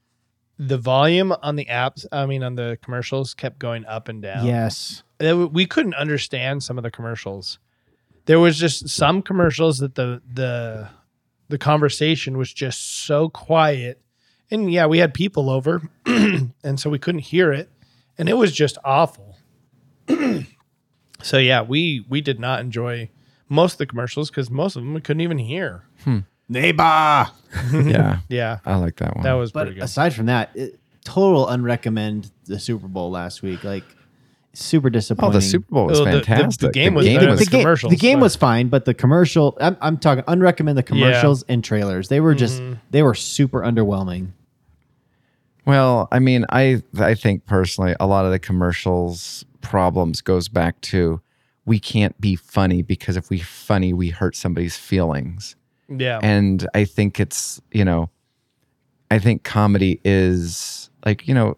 S2: the volume on the apps, I mean, on the commercials, kept going up and down?
S1: Yes.
S2: we couldn't understand some of the commercials. There was just some commercials that the the the conversation was just so quiet, and yeah, we had people over, <clears throat> and so we couldn't hear it, and it was just awful. <clears throat> so yeah, we we did not enjoy most of the commercials because most of them we couldn't even hear. Hmm.
S1: Neighbor. <laughs>
S3: yeah,
S2: Yeah,
S3: I like that one.
S2: that was
S1: But
S2: pretty good.
S1: aside from that, it, total unrecommend the Super Bowl last week. Like super disappointing.
S3: oh, the Super Bowl was
S2: Oh, the- the- the
S3: fantastic.
S2: game was
S1: the,
S2: better
S1: the
S2: than
S1: game, the game was fine, but the commercial I'm, I'm talking unrecommend the commercials and trailers. They were just
S2: Mhm.
S1: they were super underwhelming.
S3: Well, I mean, I I think personally, a lot of the commercials problems goes back to we can't be funny because if we funny, we hurt somebody's feelings.
S2: Yeah,
S3: And I think it's you know, I think comedy is like you know,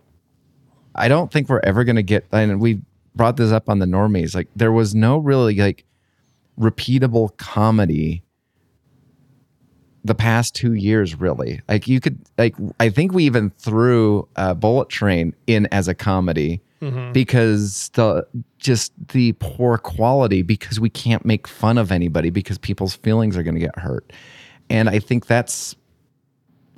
S3: I don't think we're ever gonna get. And we brought this up on the normies. Like there was no really like repeatable comedy the past two years really like you could like i think we even threw uh, bullet train in as a comedy Mm-hmm. because the just the poor quality because we can't make fun of anybody because people's feelings are going to get hurt. And I think that's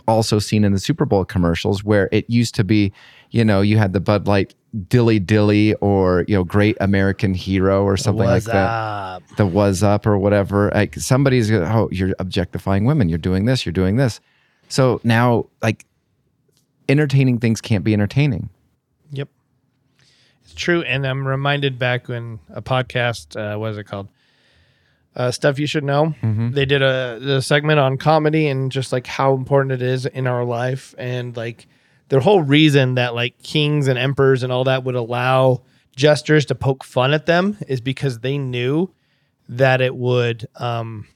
S3: also seen in the Super Bowl commercials where it used to be, you know, you had the Bud Light Dilly Dilly or, you know, Great American Hero or something like
S2: What's
S3: that
S2: up?
S3: the was up or whatever. Like somebody's oh, you're objectifying women. You're doing this. You're doing this. So now, like, entertaining things can't be entertaining.
S2: Yep. True. And I'm reminded back when a podcast, uh, what is it called? Uh, Stuff You Should Know. They did a, the segment on comedy and just like how important it is in our life. And like the whole reason that like kings and emperors and all that would allow jesters to poke fun at them is because they knew that it would um,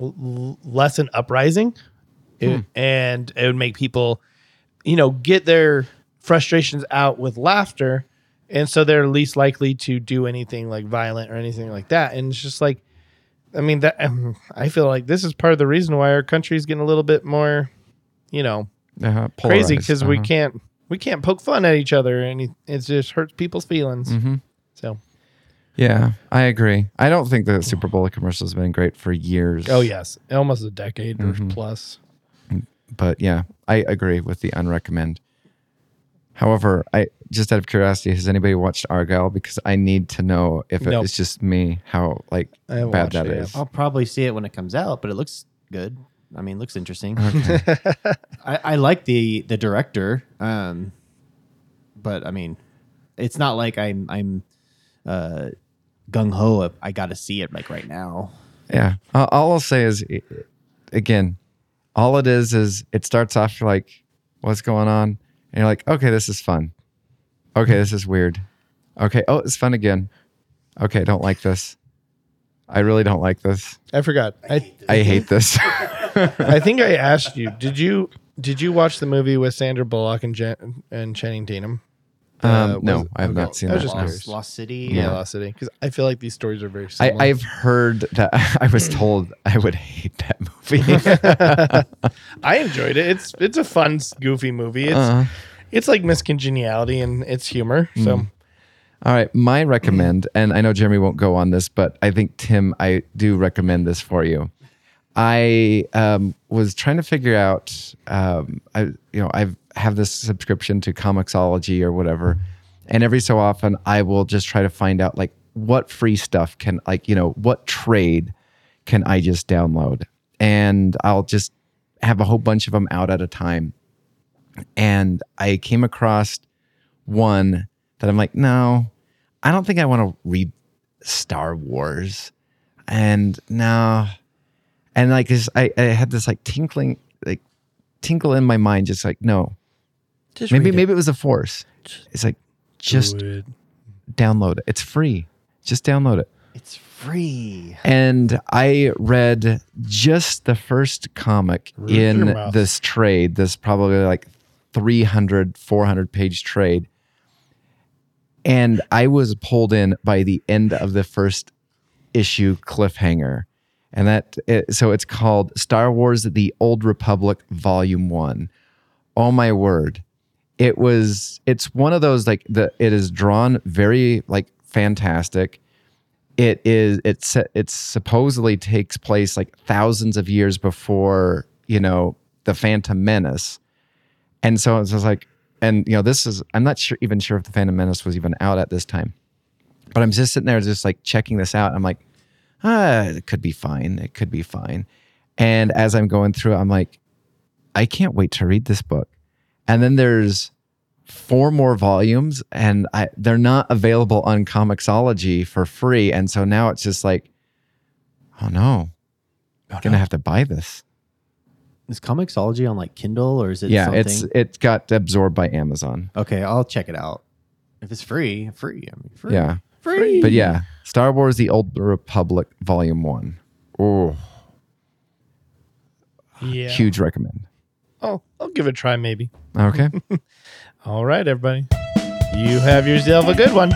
S2: l- lessen uprising It- and it would make people you know, get their frustrations out with laughter. And so they're least likely to do anything like violent or anything like that. And it's just like, I mean, that um, I feel like this is part of the reason why our country's getting a little bit more, you know,
S3: Uh-huh.
S2: crazy because we
S3: Uh-huh.
S2: can't we can't poke fun at each other and it, just hurts people's feelings.
S3: Mhm.
S2: So,
S3: Yeah, I agree. I don't think the Super Bowl commercial has been great for years.
S2: oh yes, almost a decade or plus.
S3: but yeah, I agree with the unrecommend. However, I just out of curiosity, has anybody watched Argylle? Because I need to know if
S2: Nope.
S3: it's just me how like
S2: I
S3: bad
S2: watched
S3: that
S2: it
S3: is.
S2: yet.
S1: I'll probably see it when it comes out, but it looks good. I mean, looks interesting.
S3: Okay. <laughs>
S1: I, I like the the director, um, but I mean, it's not like I'm I'm uh, gung ho. I got to see it like right now.
S3: Yeah. Uh, all I'll say is, i- again, all it is is it starts off like, what's going on? And you're like, okay, this is fun. Okay, this is weird. Okay, oh, it's fun again. Okay, don't like this. I really don't like this.
S2: I forgot. I
S3: I hate this. <laughs>
S2: I think I asked you. Did you did you watch the movie with Sandra Bullock and Jen, and Channing Tatum?
S3: Um,
S2: Uh,
S3: no, I have
S2: okay.
S3: not seen
S2: I was
S3: that.
S2: just
S3: no.
S2: curious.
S1: Lost, Lost City.
S2: Yeah,
S3: Yeah.
S2: Lost City. Because I feel like these stories are very
S3: I,
S2: similar.
S3: I've heard that <laughs> I was <clears throat> told I would hate that movie. <laughs>
S2: I enjoyed it. It's it's a fun, goofy movie. It's
S3: Uh,
S2: it's like Miss Congeniality and it's humor. So
S3: all right, my recommend, and I know Jeremy won't go on this, but I think Tim, I do recommend this for you. I um, was trying to figure out, um, I you know, I have this subscription to Comixology or whatever, and every so often I will just try to find out like what free stuff can like you know what trade can I just download, and I'll just have a whole bunch of them out at a time, and I came across one that I'm like, no, I don't think I want to read Star Wars, and no, and like I, I had this like tinkling, like tinkle in my mind, just like no,
S2: just
S3: maybe
S2: read it.
S3: maybe it was a force. It's like just
S2: Do it.
S3: download it. It's free. Just download it.
S1: It's free.
S3: And I read just the first comic
S2: Roof
S3: in this trade, this probably like 300, 400 page trade. And I was pulled in by the end of the first issue cliffhanger. And that, it, so it's called Star Wars The Old Republic Volume 1. Oh my word. It was, it's one of those like the, it is drawn very like fantastic. It is it's it supposedly takes place like thousands of years before you know the phantom menace. And so it's just like and you know this is i'm not sure even sure if the phantom menace was even out at this time. But i'm just sitting there just like checking this out. I'm like ah it could be fine. It could be fine. And as i'm going through i'm like i can't wait to read this book and then there's four more volumes and I, they're not available on Comixology for free. And so now it's just like, oh no, oh I'm going to have to buy this.
S1: Is Comixology on like Kindle or is it?
S3: yeah,
S1: something?
S3: it's it got absorbed by Amazon.
S1: okay. I'll check it out. If it's free, free. I mean, free.
S3: Yeah.
S1: free.
S3: But yeah, Star Wars The Old Republic Volume 1. Oh,
S2: Yeah.
S3: huge recommend.
S2: I'll give it a try maybe.
S3: Okay. <laughs>
S2: All right, everybody. You have yourself a good one.